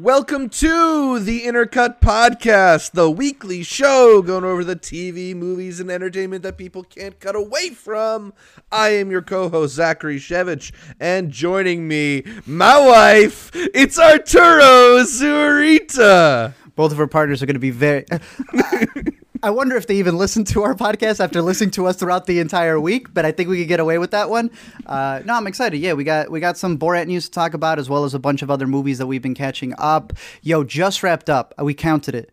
Welcome to the Intercut Podcast, the weekly show going over the TV, movies, and entertainment that people can't cut away from. I am your co host, Zachary Shevich, and joining me, my wife, it's Arturo Zurita. Both of our partners are going to be very. I wonder if they even listen to our podcast after listening to us throughout the entire week, but I think we could get away with that one. Uh, no, I'm excited. Yeah, we got we got some Borat news to talk about, as well as a bunch of other movies that we've been catching up. Yo, just wrapped up. We counted it.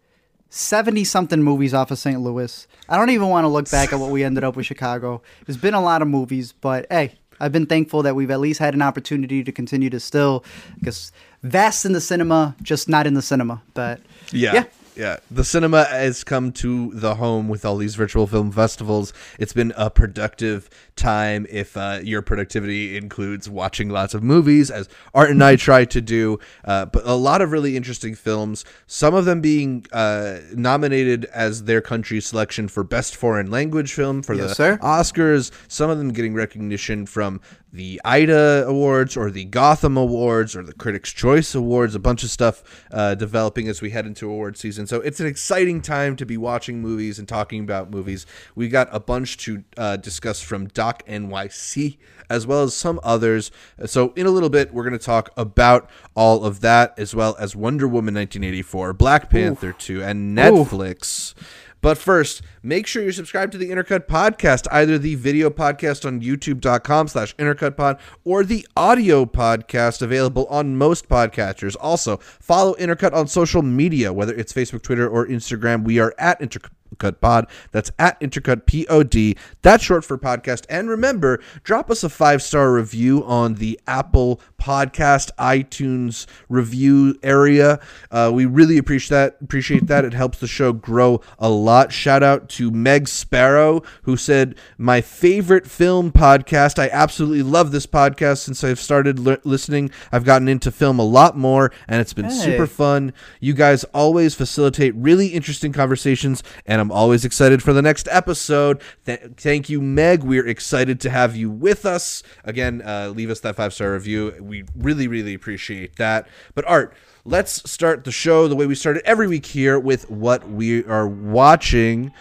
70 something movies off of St. Louis. I don't even want to look back at what we ended up with Chicago. There's been a lot of movies, but hey, I've been thankful that we've at least had an opportunity to continue to still, because vast in the cinema, just not in the cinema. But Yeah. yeah, Yeah, the cinema has come to the home with all these virtual film festivals. It's been a productive time if uh, your productivity includes watching lots of movies, as Art and I try to do. Uh, but a lot of really interesting films, some of them being uh, nominated as their country's selection for Best Foreign Language Film for Yes, the sir. Oscars, some of them getting recognition from the IDA Awards or the Gotham Awards or the Critics' Choice Awards, a bunch of stuff uh, developing as we head into award season. So it's an exciting time to be watching movies and talking about movies. We got a bunch to uh, discuss from Doc NYC as well as some others. So in a little bit, we're going to talk about all of that as well as Wonder Woman 1984, Black Panther 2, and Netflix. But first, make sure you're subscribed to the Intercut Podcast, either the video podcast on youtube.com slash intercutpod or the audio podcast available on most podcatchers. Also, follow Intercut on social media, whether it's Facebook, Twitter, or Instagram. We are at Intercut Cut pod. That's at Intercut Pod. That's short for podcast. And remember, drop us a five star review on the Apple Podcast iTunes review area. Uh, we really appreciate that. Appreciate that. It helps the show grow a lot. Shout out to Meg Sparrow who said my favorite film podcast. I absolutely love this podcast since I've started li- listening. I've gotten into film a lot more, and it's been Hey. super fun. You guys always facilitate really interesting conversations, and I'm always excited for the next episode. Th- thank you, Meg. We're excited to have you with us. Again, uh, leave us that five star review. We really, really appreciate that. But, Art, let's start the show the way we started every week here with what we are watching.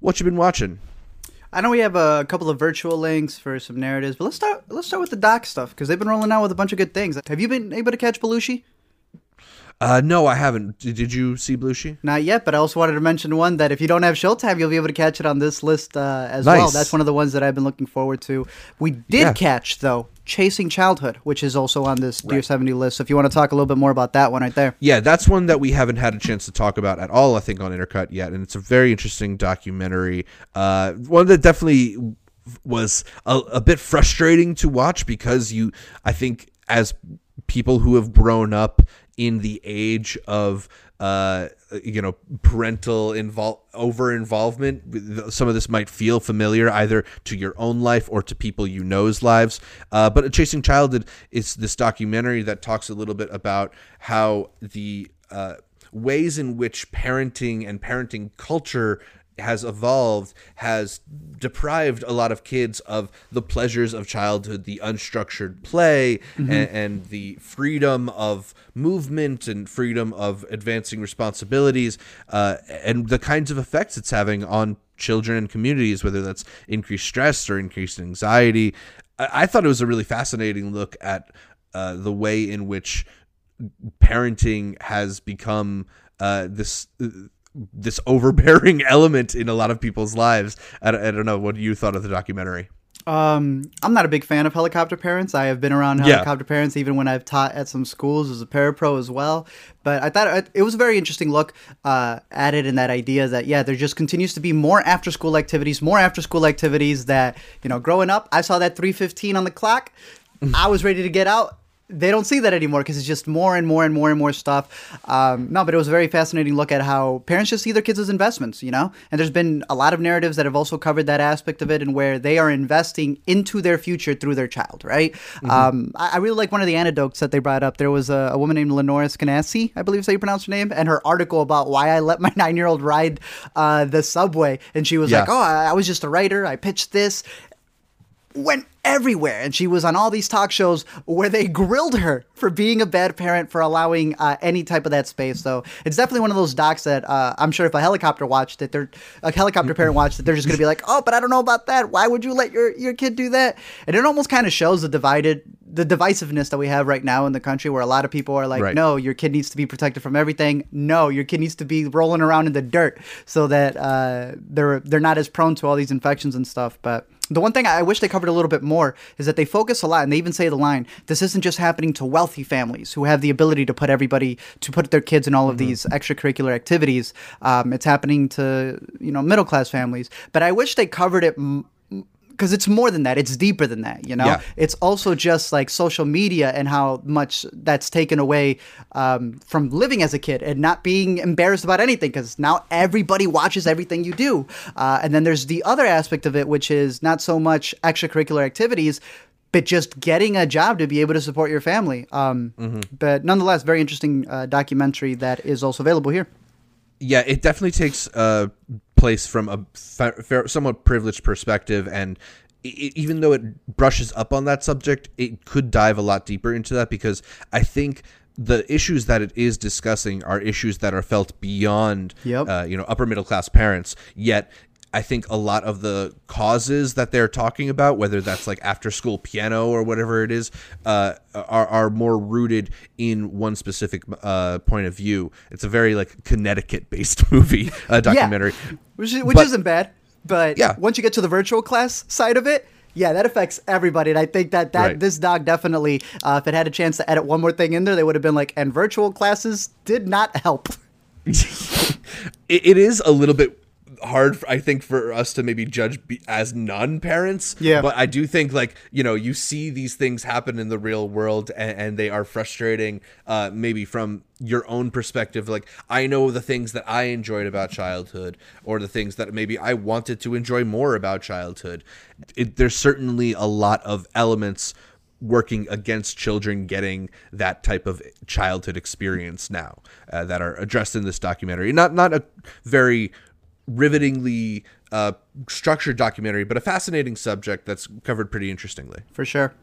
What you been watching? I know we have a couple of virtual links for some narratives, but let's start. Let's start with the doc stuff because they've been rolling out with a bunch of good things. Have you been able to catch Belushi? Uh, no, I haven't. Did, did you see Belushi? Not yet, but I also wanted to mention one that if you don't have Showtime, you'll be able to catch it on this list uh, as well. That's one of the ones that I've been looking forward to. We did Yeah. catch though Chasing Childhood, which is also on this Dear Seventy list. So if you want to talk a little bit more about that one right there. Yeah, that's one that we haven't had a chance to talk about at all, I think, on Intercut yet. And it's a very interesting documentary. Uh, one that definitely was a, a bit frustrating to watch because you, I think, as people who have grown up in the age of uh you know parental invol- over involvement some of this might feel familiar either to your own life or to people you know's lives. Uh, but chasing childhood is this documentary that talks a little bit about how the uh, ways in which parenting and parenting culture has evolved has deprived a lot of kids of the pleasures of childhood the unstructured play and, and the freedom of movement and freedom of advancing responsibilities uh, and the kinds of effects it's having on children and communities whether that's increased stress or increased anxiety. I, I thought it was a really fascinating look at uh, the way in which parenting has become uh, this this overbearing element in a lot of people's lives. I, don't- I don't know what you thought of the documentary. Um, I'm not a big fan of helicopter parents. I have been around Yeah. helicopter parents even when I've taught at some schools as a parapro as well. But I thought it- it was a very interesting look uh, at it and that idea that yeah, there just continues to be more after school activities, more after school activities that you know. Growing up, I saw that 3:15 on the clock. I was ready to get out. They don't see that anymore because it's just more and more and more and more stuff. Um, no, but it was a very fascinating look at how parents just see their kids as investments, you know. And there's been a lot of narratives that have also covered that aspect of it, and where they are investing into their future through their child, right? Um, I, I really like one of the anecdotes that they brought up. There was a, a woman named Lenora Skenazy, I believe is how you pronounce her name, and her article about why I let my nine-year-old ride uh, the subway, and she was Yeah. like, "Oh, I, I was just a writer. I pitched this." when everywhere, and she was on all these talk shows where they grilled her for being a bad parent for allowing uh, any type of that space. So it's definitely one of those docs that uh, I'm sure if a helicopter watched it, they're a helicopter parent watched it, they're just gonna be like, oh, but I don't know about that. Why would you let your your kid do that? And it almost kind of shows the divided the divisiveness that we have right now in the country where a lot of people are like Right. no your kid needs to be protected from everything no your kid needs to be rolling around in the dirt so that uh, they're they're not as prone to all these infections and stuff but the one thing I wish they covered a little bit more is that they focus a lot, and they even say the line: "This isn't just happening to wealthy families who have the ability to put everybody to put their kids in all of these extracurricular activities. Um, it's happening to you know middle class families." But I wish they covered it because it's more than that. It's deeper than that. You know, Yeah. it's also just like social media and how much that's taken away um, from living as a kid and not being embarrassed about anything because now everybody watches everything you do. Uh, and then there's the other aspect of it, which is not so much extracurricular activities. But just getting a job to be able to support your family. Um, But nonetheless, very interesting uh, documentary that is also available here. yeah, it definitely takes uh, place from a fair, somewhat privileged perspective, and i i- even though it brushes up on that subject, it could dive a lot deeper into that because I think the issues that it is discussing are issues that are felt beyond, Yep. uh, you know, upper middle class parents. Yet. I think a lot of the causes that they're talking about, whether that's like after school piano or whatever it is, uh, are, are more rooted in one specific uh, point of view. It's a very like Connecticut based movie uh, documentary. which, is, which But- isn't bad. But Yeah. once you get to the virtual class side of it, yeah, that affects everybody. And I think that, that Right. this dog definitely, uh, if it had a chance to edit one more thing in there, they would have been like, and virtual classes did not help. it, it is a little bit hard i think for us to maybe judge be, as non-parents Yeah. but i do think like you know you see these things happen in the real world and, and they are frustrating uh maybe from your own perspective like i know the things that i enjoyed about childhood or the things that maybe i wanted to enjoy more about childhood it, there's certainly a lot of elements working against children getting that type of childhood experience now uh, that are addressed in this documentary. Not not a very rivetingly uh, structured documentary, but a fascinating subject that's covered pretty interestingly. For sure.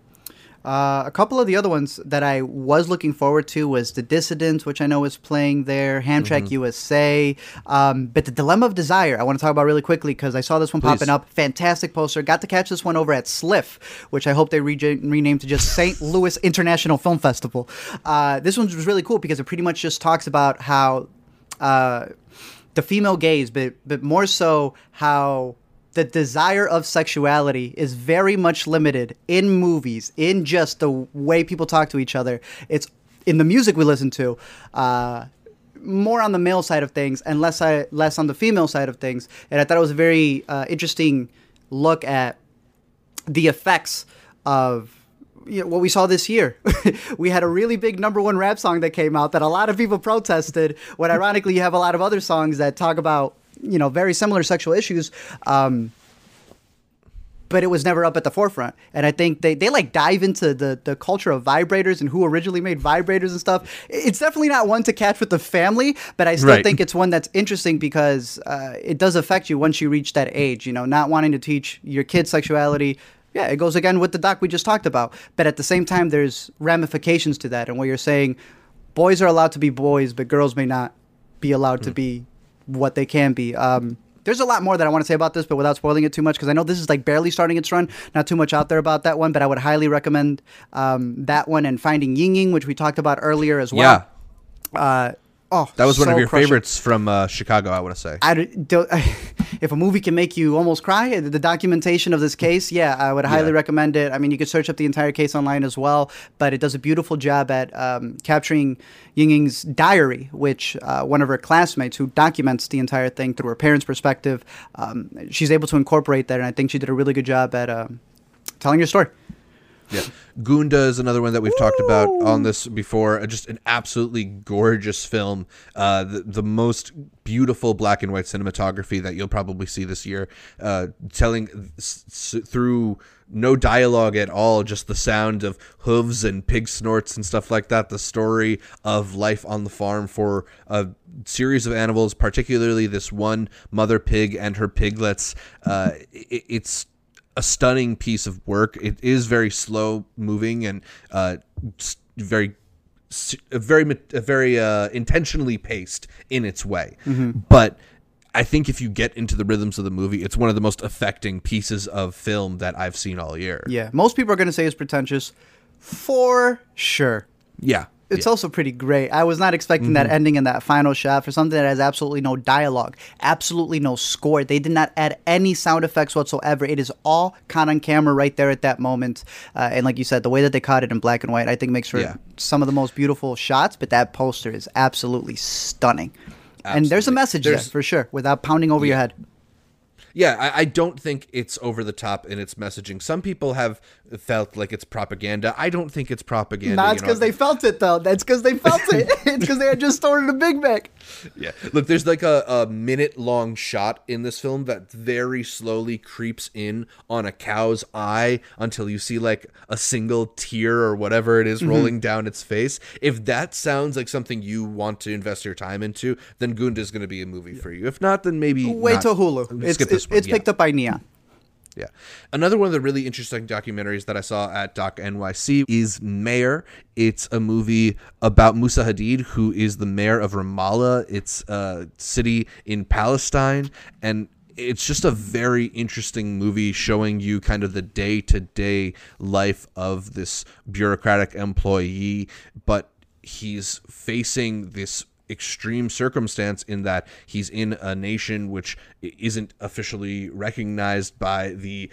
Uh, a couple of the other ones that I was looking forward to was The Dissident, which I know is playing there, Hamtramck Mm-hmm. USA, um, but The Dilemma of Desire, I want to talk about really quickly because I saw this one Please. popping up. Fantastic poster. Got to catch this one over at Sliff, which I hope they re- renamed to just St. Louis International Film Festival. Uh, this one was really cool because it pretty much just talks about how uh, the female gaze, but but more so how the desire of sexuality is very much limited in movies, in just the way people talk to each other. It's in the music we listen to. Uh, more on the male side of things and less I, less on the female side of things, and I thought it was a very uh, interesting look at the effects of you know, what we saw this year. we had a really big number one rap song that came out that a lot of people protested. When ironically, you have a lot of other songs that talk about you know very similar sexual issues. Um, but it was never up at the forefront. And I think they, they like dive into the, the culture of vibrators and who originally made vibrators and stuff. It's definitely not one to catch with the family, but I still Right. think it's one that's interesting because uh, it does affect you once you reach that age. You know, not wanting to teach your kids sexuality. Yeah, it goes again with the doc we just talked about. But at the same time, there's ramifications to that. And where you're saying boys are allowed to be boys, but girls may not be allowed to be what they can be. Um, there's a lot more that I want to say about this, but without spoiling it too much, because I know this is like barely starting its run. Not too much out there about that one, but I would highly recommend um, that one and Finding Yingying, which we talked about earlier as well. Yeah, Uh, oh, that was one of your crushing. favorites from uh, Chicago, I want to say. I d- don't, if a movie can make you almost cry, the documentation of this case, yeah, I would highly Yeah. recommend it. I mean, you could search up the entire case online as well, but it does a beautiful job at um, capturing Yingying's diary, which uh, one of her classmates who documents the entire thing through her parents' perspective, um, she's able to incorporate that, and I think she did a really good job at um, telling your story. Yeah. Gunda is another one that we've talked about on this before. Uh, Just an absolutely gorgeous film. Uh, the, the most beautiful black and white cinematography that you'll probably see this year. Uh, telling s- s- through no dialogue at all, just the sound of hooves and pig snorts and stuff like that. The story of life on the farm for a series of animals, particularly this one mother pig and her piglets. Uh, it, it's a stunning piece of work. It is very slow moving and uh, very very very uh, intentionally paced in its way. But I think if you get into the rhythms of the movie, it's one of the most affecting pieces of film that I've seen all year. Yeah, most people are going to say it's pretentious, for sure. Yeah. It's also pretty great. I was not expecting that ending in that final shot for something that has absolutely no dialogue, absolutely no score. They did not add any sound effects whatsoever. It is all caught on camera right there at that moment. Uh, and like you said, the way that they caught it in black and white, I think makes for Yeah. some of the most beautiful shots. But that poster is absolutely stunning. And there's a message There's- there for sure, without pounding over your head. Yeah, I, I don't think it's over the top in its messaging. Some people have felt like it's propaganda. I don't think it's propaganda. Nah, you know. because they felt it though. That's because they felt it. it's because they had just ordered a Big Mac. Yeah. Look, there's like a, a minute long shot in this film that very slowly creeps in on a cow's eye until you see like a single tear or whatever it Mm-hmm. rolling down its face. If that sounds like something you want to invest your time into, then Gunda is going to be a movie for you. If not, then maybe Wait not. till Hulu. It's, it's, this one. it's Yeah. picked up by Neon. Yeah. Another one of the really interesting documentaries that I saw at Doc NYC is Mayor. It's a movie about Musa Hadid, who is the mayor of Ramallah. It's a city in Palestine. And it's just a very interesting movie showing you kind of the day to day life of this bureaucratic employee. But he's facing this extreme circumstance in that he's in a nation which isn't officially recognized by the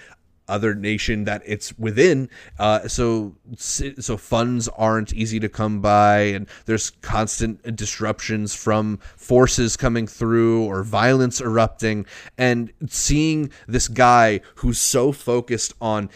other nation that it's within. Uh, so so funds aren't easy to come by and there's constant disruptions from forces coming through or violence erupting. And seeing this guy who's so focused on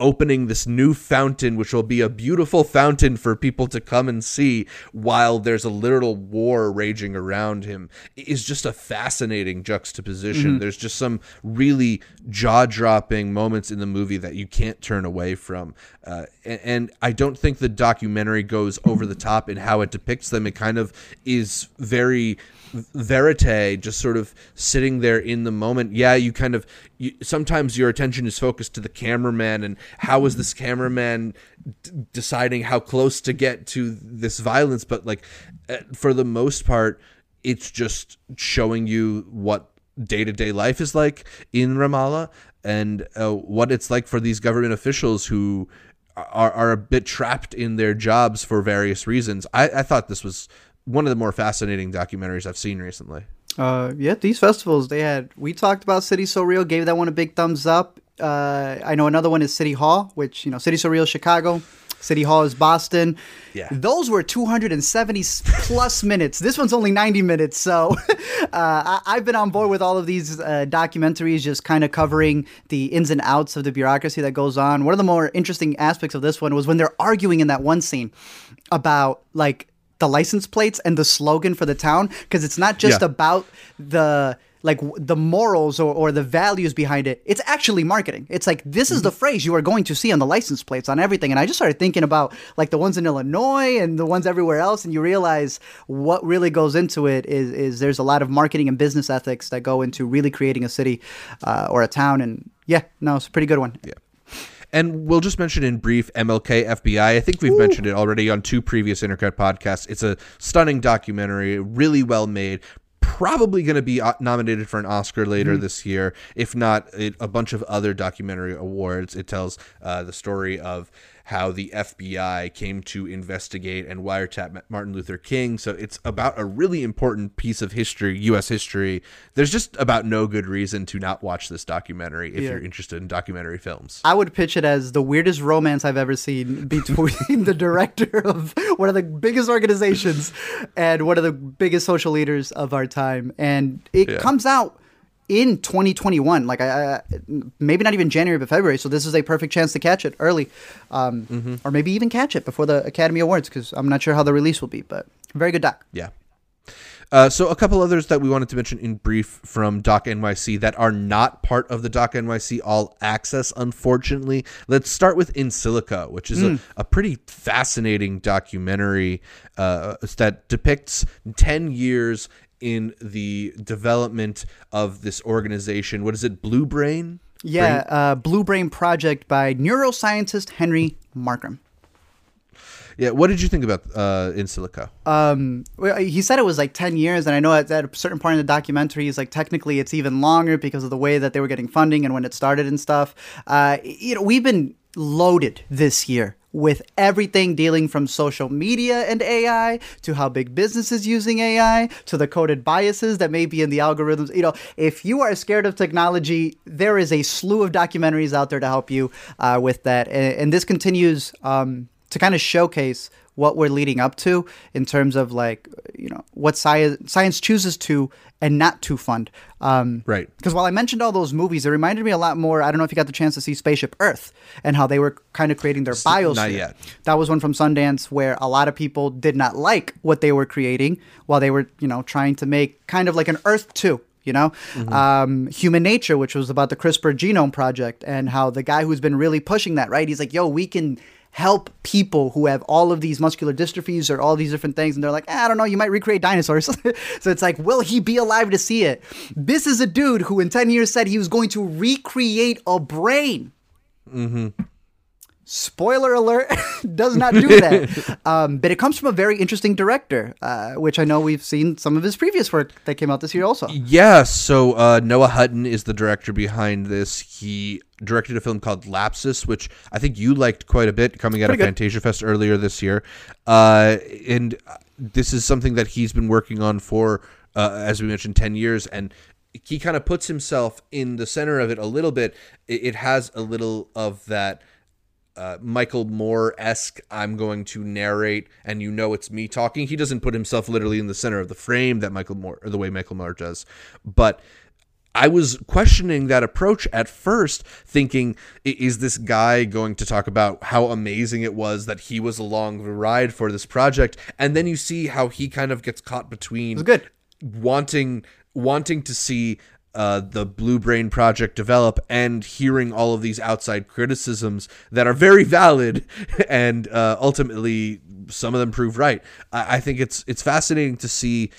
opening this new fountain which will be a beautiful fountain for people to come and see while there's a literal war raging around him is just a fascinating juxtaposition. There's just some really jaw-dropping moments in the movie that you can't turn away from uh, and, and i don't think the documentary goes over the top in how it depicts them. It kind of is very verite just sort of sitting there in the moment. Yeah you kind of you, sometimes your attention is focused to the cameraman and how is this cameraman d- deciding how close to get to this violence but like uh, for the most part it's just showing you what day-to-day life is like in ramallah and uh, what it's like for these government officials who are, are a bit trapped in their jobs for various reasons. I, I thought this was one of the more fascinating documentaries I've seen recently. Uh, yeah, these festivals they had. We talked about City So Real, gave that one a big thumbs up. Uh, I know another one is City Hall, which you know, City So Real, Chicago. City Hall is Boston. Yeah. Those were 270 plus minutes. This one's only 90 minutes. So uh, I, I've been on board with all of these uh, documentaries, just kind of covering the ins and outs of the bureaucracy that goes on. One of the more interesting aspects of this one was when they're arguing in that one scene about like the license plates and the slogan for the town because it's not just Yeah. about the like the morals or, or the values behind it. It's actually marketing. It's like this is the phrase you are going to see on the license plates on everything. And i just started thinking about like the ones in illinois and the ones everywhere else and you realize what really goes into it is, is there's a lot of marketing and business ethics that go into really creating a city uh, or a town. And yeah no it's a pretty good one. Yeah. And we'll just mention in brief MLK FBI. I think we've mentioned it already on two previous Intercut podcasts. It's a stunning documentary, really well made. Probably going to be uh, nominated for an Oscar later this year, if not it, a bunch of other documentary awards. It tells uh, the story of how the FBI came to investigate and wiretap Martin Luther King. So it's about a really important piece of history, U.S. history. There's just about no good reason to not watch this documentary if Yeah. you're interested in documentary films. I would pitch it as the weirdest romance I've ever seen between the director of one of the biggest organizations and one of the biggest social leaders of our time. And it Yeah. comes out in 2021, like I, I, maybe not even January, but February. So this is a perfect chance to catch it early, um, Mm-hmm. or maybe even catch it before the Academy Awards because I'm not sure how the release will be. But very good doc. Yeah. Uh, so a couple others that we wanted to mention in brief from Doc NYC that are not part of the Doc NYC All Access, unfortunately. Let's start with In Silico, which is a, a pretty fascinating documentary uh, that depicts 10 years in the development of this organization. What is it, Blue Brain? Yeah, uh, Blue Brain Project by neuroscientist Henry Markram. Yeah, what did you think about uh, In Silico? Um, well, he said it was like 10 years, and I know at, at a certain point in the documentary, he's like, technically it's even longer because of the way that they were getting funding and when it started and stuff. Uh, you know, we've been loaded this year with everything dealing from social media and AI to how big business is using AI to the coded biases that may be in the algorithms. You know, if you are scared of technology, there is a slew of documentaries out there to help you uh, with that. And, and this continues um, to kind of showcase what we're leading up to in terms of like you know what science science chooses to and not to fund. Um, right. Because while I mentioned all those movies, it reminded me a lot more. I don't know if you got the chance to see Spaceship Earth and how they were kind of creating their biosphere. Not yet. That was one from Sundance where a lot of people did not like what they were creating while they were you know trying to make kind of like an Earth two you know mm-hmm. um, human nature which was about the crispr genome project and how the guy who's been really pushing that right he's like yo we can help people who have all of these muscular dystrophies or all these different things and they're like eh, i don't know you might recreate dinosaurs. So it's like will he be alive to see it? This is a dude who in 10 years said he was going to recreate a brain. Mm-hmm. Spoiler alert does not do that. Um, but it comes from a very interesting director uh, which i know we've seen some of his previous work that came out this year also. Yeah so uh, noah hutton is the director behind this. He directed a film called Lapsis which i think you liked quite a bit coming out Pretty of good. fantasia fest earlier this year uh, and this is something that he's been working on for uh, as we mentioned 10 years and he kind of puts himself in the center of it a little bit it, it has a little of that uh, Michael Moore esque. I'm going to narrate, and you know it's me talking. He doesn't put himself literally in the center of the frame that Michael Moore, or the way Michael Moore does. But I was questioning that approach at first, thinking, is this guy going to talk about how amazing it was that he was along the ride for this project? And then you see how he kind of gets caught between good. wanting wanting to see uh, the Blue Brain project develop and hearing all of these outside criticisms that are very valid and uh, ultimately some of them prove right. I, I, think it's it's fascinating to see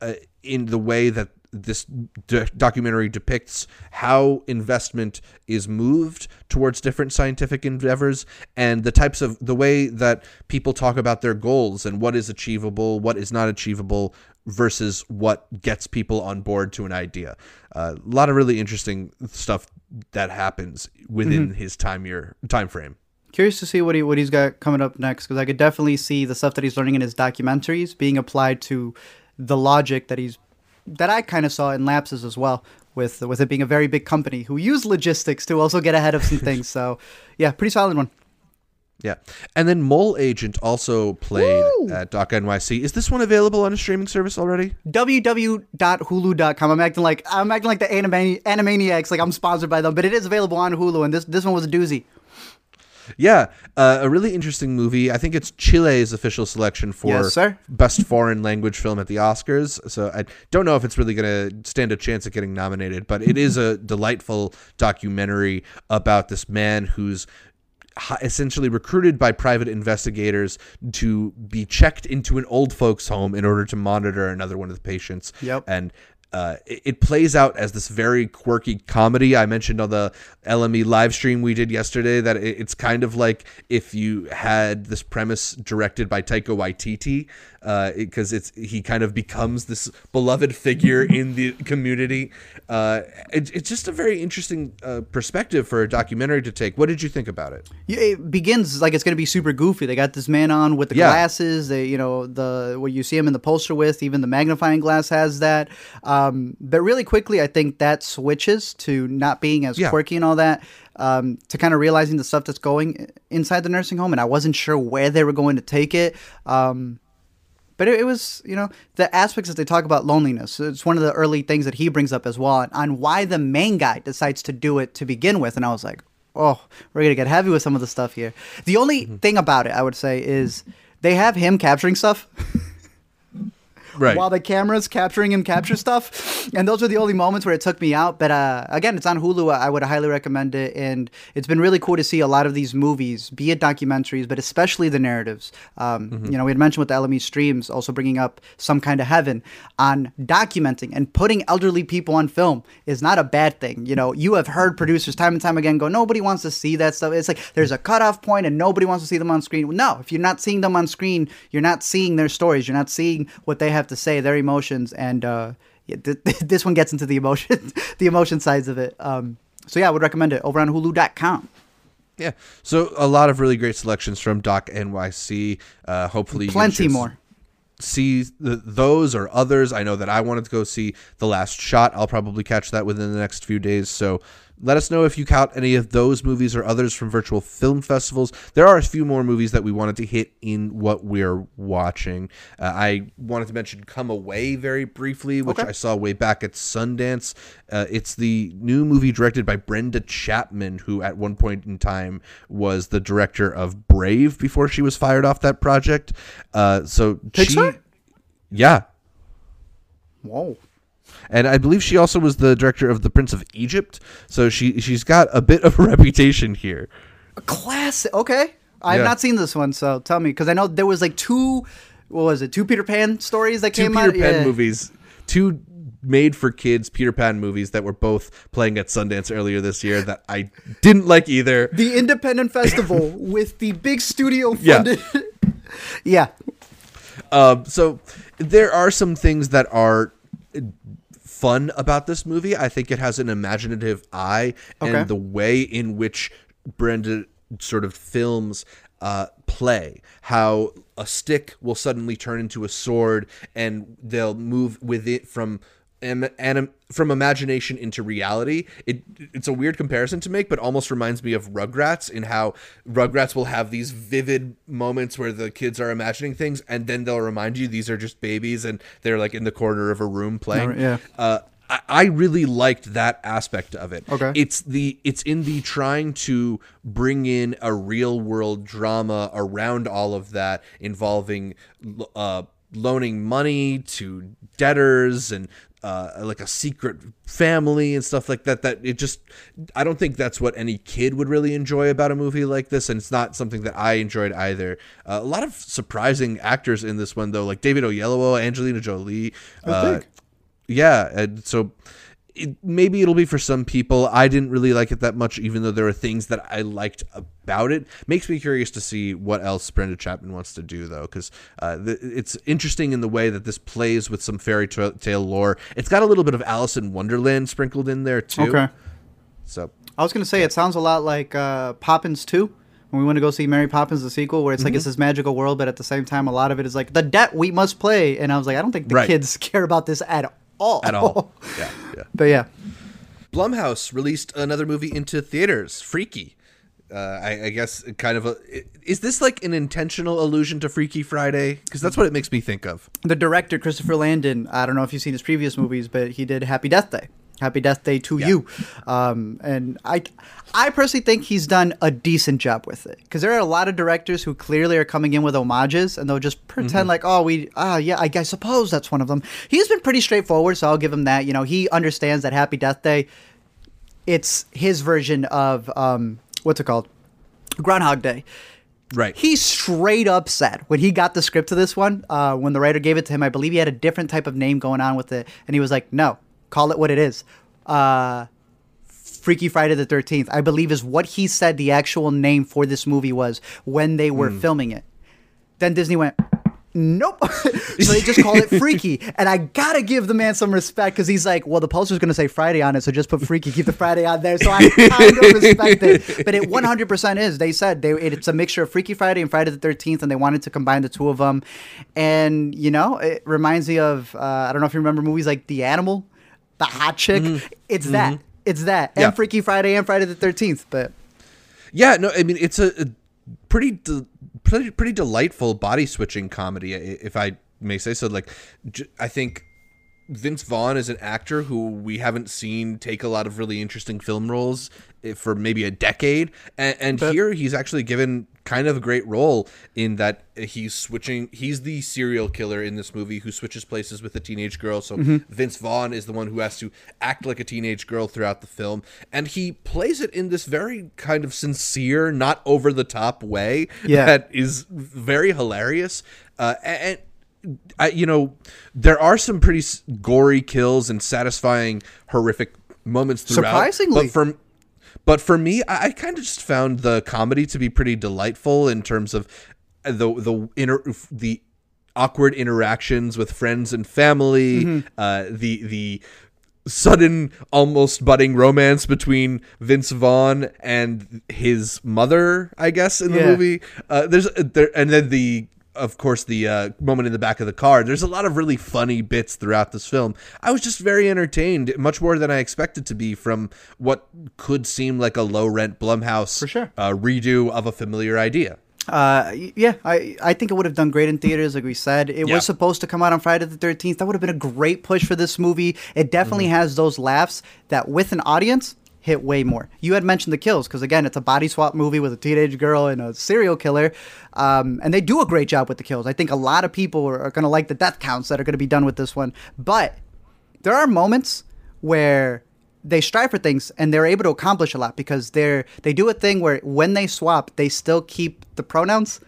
uh, in the way that this d- documentary depicts how investment is moved towards different scientific endeavors and the types of the way that people talk about their goals and what is achievable, what is not achievable versus what gets people on board to an idea. Uh, a lot of really interesting stuff that happens within mm-hmm. his time year time frame. Curious to see what he what he's got coming up next because I could definitely see the stuff that he's learning in his documentaries being applied to the logic that he's that I kind of saw in Lapsis as well, with with it being a very big company who use logistics to also get ahead of some things. So, yeah, pretty solid one. Yeah, and then Mole Agent also played Woo! at Doc NYC. Is this one available on a streaming service already? www.hulu.com. I'm acting like I'm acting like the Animani- Animaniacs, like I'm sponsored by them, but it is available on Hulu, and this this one was a doozy. Yeah, uh, a really interesting movie. I think it's Chile's official selection for yes, best foreign language film at the Oscars. So I don't know if it's really going to stand a chance at getting nominated, but it is a delightful documentary about this man who's essentially recruited by private investigators to be checked into an old folks home in order to monitor another one of the patients. Yep. And uh, it, it, plays out as this very quirky comedy. I mentioned on the LME live stream we did yesterday that it, it's kind of like if you had this premise directed by Taika Waititi, because uh, it, it's he kind of becomes this beloved figure in the community. Uh, it, it's just a very interesting uh, perspective for a documentary to take. What did you think about it? Yeah, it begins like it's going to be super goofy. They got this man on with the yeah. glasses. They, you know, the what you see him in the poster with. Even the magnifying glass has that. Um, but really quickly, I think that switches to not being as yeah. quirky and all that. Um, to kind of realizing the stuff that's going inside the nursing home, and I wasn't sure where they were going to take it. Um, but it, it, was, you know, the aspects that they talk about loneliness. It's one of the early things that he brings up as well on why the main guy decides to do it to begin with. And I was like, oh, we're going to get heavy with some of the stuff here. The only mm-hmm. thing about it, I would say, is they have him capturing stuff. Right. while the camera's capturing him capture stuff. And those are the only moments where it took me out. But uh, again, it's on Hulu. I would highly recommend it. And it's been really cool to see a lot of these movies, be it documentaries, but especially the narratives. Um, Mm-hmm. You know, we had mentioned with the LME streams also bringing up some kind of heaven on documenting and putting elderly people on film is not a bad thing. You know, you have heard producers time and time again go, nobody wants to see that stuff. It's like there's a cutoff point and nobody wants to see them on screen. No, if you're not seeing them on screen, you're not seeing their stories. You're not seeing what they have to say, their emotions, and uh, yeah, th- th- this one gets into the emotion, the emotion sides of it. Um, so yeah, I would recommend it over on Hulu.com. Yeah. So a lot of really great selections from Doc NYC. Uh, hopefully, you get a Plenty more. See the, those or others. I know that I wanted to go see The Last Shot. I'll probably catch that within the next few days. So let us know if you count any of those movies or others from virtual film festivals. There are a few more movies that we wanted to hit in what we're watching. Uh, I wanted to mention Come Away very briefly, which Okay. I saw way back at Sundance. Uh, it's the new movie directed by Brenda Chapman, who at one point in time was the director of Brave before she was fired off that project. Uh, so Pixar? she, yeah, Whoa. And I believe she also was the director of The Prince of Egypt. So she she's got a bit of a reputation here. A classic. Okay. I have Yeah. not seen this one, so tell me. Because I know there was like two, what was it, two Peter Pan stories that Two came Peter out? Peter Pan Yeah. movies, two made for kids Peter Pan movies that were both playing at Sundance earlier this year that I didn't like either. The Independent Festival with the big studio Yeah. funded. Yeah. Um, so there are some things that are fun about this movie. I think it has an imaginative eye, Okay. and the way in which Brenda sort of films uh, play, how a stick will suddenly turn into a sword, and they'll move with it from. Anim- from imagination into reality. It it's a weird comparison to make, but almost reminds me of Rugrats in how Rugrats will have these vivid moments where the kids are imagining things, and then they'll remind you these are just babies and they're like in the corner of a room playing. Yeah. Uh, I, I really liked that aspect of it. Okay. It's the it's in the trying to bring in a real world drama around all of that involving uh, loaning money to debtors and uh, like a secret family and stuff like that. That it just I don't think that's what any kid would really enjoy about a movie like this, and it's not something that I enjoyed either. Uh, a lot of surprising actors in this one though, like David Oyelowo, Angelina Jolie. uh, think. yeah, and so it, maybe it'll be for some people. I didn't really like it that much, even though there are things that I liked about it. Makes me curious to see what else Brenda Chapman wants to do, though, because uh, th- it's interesting in the way that this plays with some fairy tra- tale lore. It's got a little bit of Alice in Wonderland sprinkled in there too. Okay. So I was gonna say it sounds a lot like uh, Poppins too. When we went to go see Mary Poppins the sequel, where it's like it's Mm-hmm. this magical world, but at the same time, a lot of it is like the debt we must play. And I was like, I don't think the Right. kids care about this at all. at all, yeah, yeah. but yeah, Blumhouse released another movie into theaters, Freaky. Uh, I, I guess kind of a. Is this like an intentional allusion to Freaky Friday? Because that's what it makes me think of. the director Christopher Landon. I don't know if you've seen his previous movies, but he did Happy Death Day. Happy Death Day to Yeah. you, um, and I, I personally think he's done a decent job with it because there are a lot of directors who clearly are coming in with homages and they'll just pretend like, oh, we, ah, yeah, I, I suppose that's one of them. He's been pretty straightforward, so I'll give him that. You know, he understands that Happy Death Day, it's his version of um, what's it called, Groundhog Day. Right. He straight up said when he got the script to this one, uh, when the writer gave it to him, I believe he had a different type of name going on with it, and he was like, "No, call it what it is." Uh, Freaky Friday the Thirteenth, I believe, is what he said the actual name for this movie was when they were hmm. filming it. Then Disney went, "Nope," so they just called it Freaky, and I gotta give the man some respect because he's like, "Well, the poster's gonna say Friday on it, so just put Freaky, keep the Friday on there." So I kind of respect it, but it 100% is. They said they it's a mixture of Freaky Friday and Friday the 13th, and they wanted to combine the two of them, and you know, it reminds me of uh, I don't know if you remember movies like The Animal, The Hot Chick. Mm-hmm. It's mm-hmm. that. It's that, and Yeah. Freaky Friday and Friday the 13th, but. Yeah, no, I mean it's a, a pretty de- pretty pretty delightful body switching comedy, if I may say so. Like, j- I think Vince Vaughn is an actor who we haven't seen take a lot of really interesting film roles eh, for maybe a decade, and, and But- here he's actually given kind of a great role in that he's switching. He's the serial killer in this movie who switches places with a teenage girl. So Mm-hmm. Vince Vaughn is the one who has to act like a teenage girl throughout the film, and he plays it in this very kind of sincere, not over the top way Yeah. that is very hilarious. Uh, and I, you know, there are some pretty gory kills and satisfying, horrific moments throughout. Surprisingly. but for but for me, I, I kind of just found the comedy to be pretty delightful in terms of the the inter, the awkward interactions with friends and family, Mm-hmm. uh, the the sudden almost budding romance between Vince Vaughn and his mother, I guess, in the Yeah. movie. Uh, there's there, and then the of course the uh, moment in the back of the car. There's a lot of really funny bits throughout this film. I was just very entertained, much more than I expected to be from what could seem like a low rent Blumhouse For sure. uh, redo of a familiar idea. Uh, yeah, I I think it would have done great in theaters, like we said. It Yeah. was supposed to come out on Friday the Thirteenth. That would have been a great push for this movie. It definitely Mm-hmm. has those laughs that, with an audience, hit way more. You had mentioned the kills because again, it's a body swap movie with a teenage girl and a serial killer, um, and they do a great job with the kills. I think a lot of people are, are going to like the death counts that are going to be done with this one, but there are moments where they strive for things and they're able to accomplish a lot because they're they do a thing where when they swap they still keep the pronouns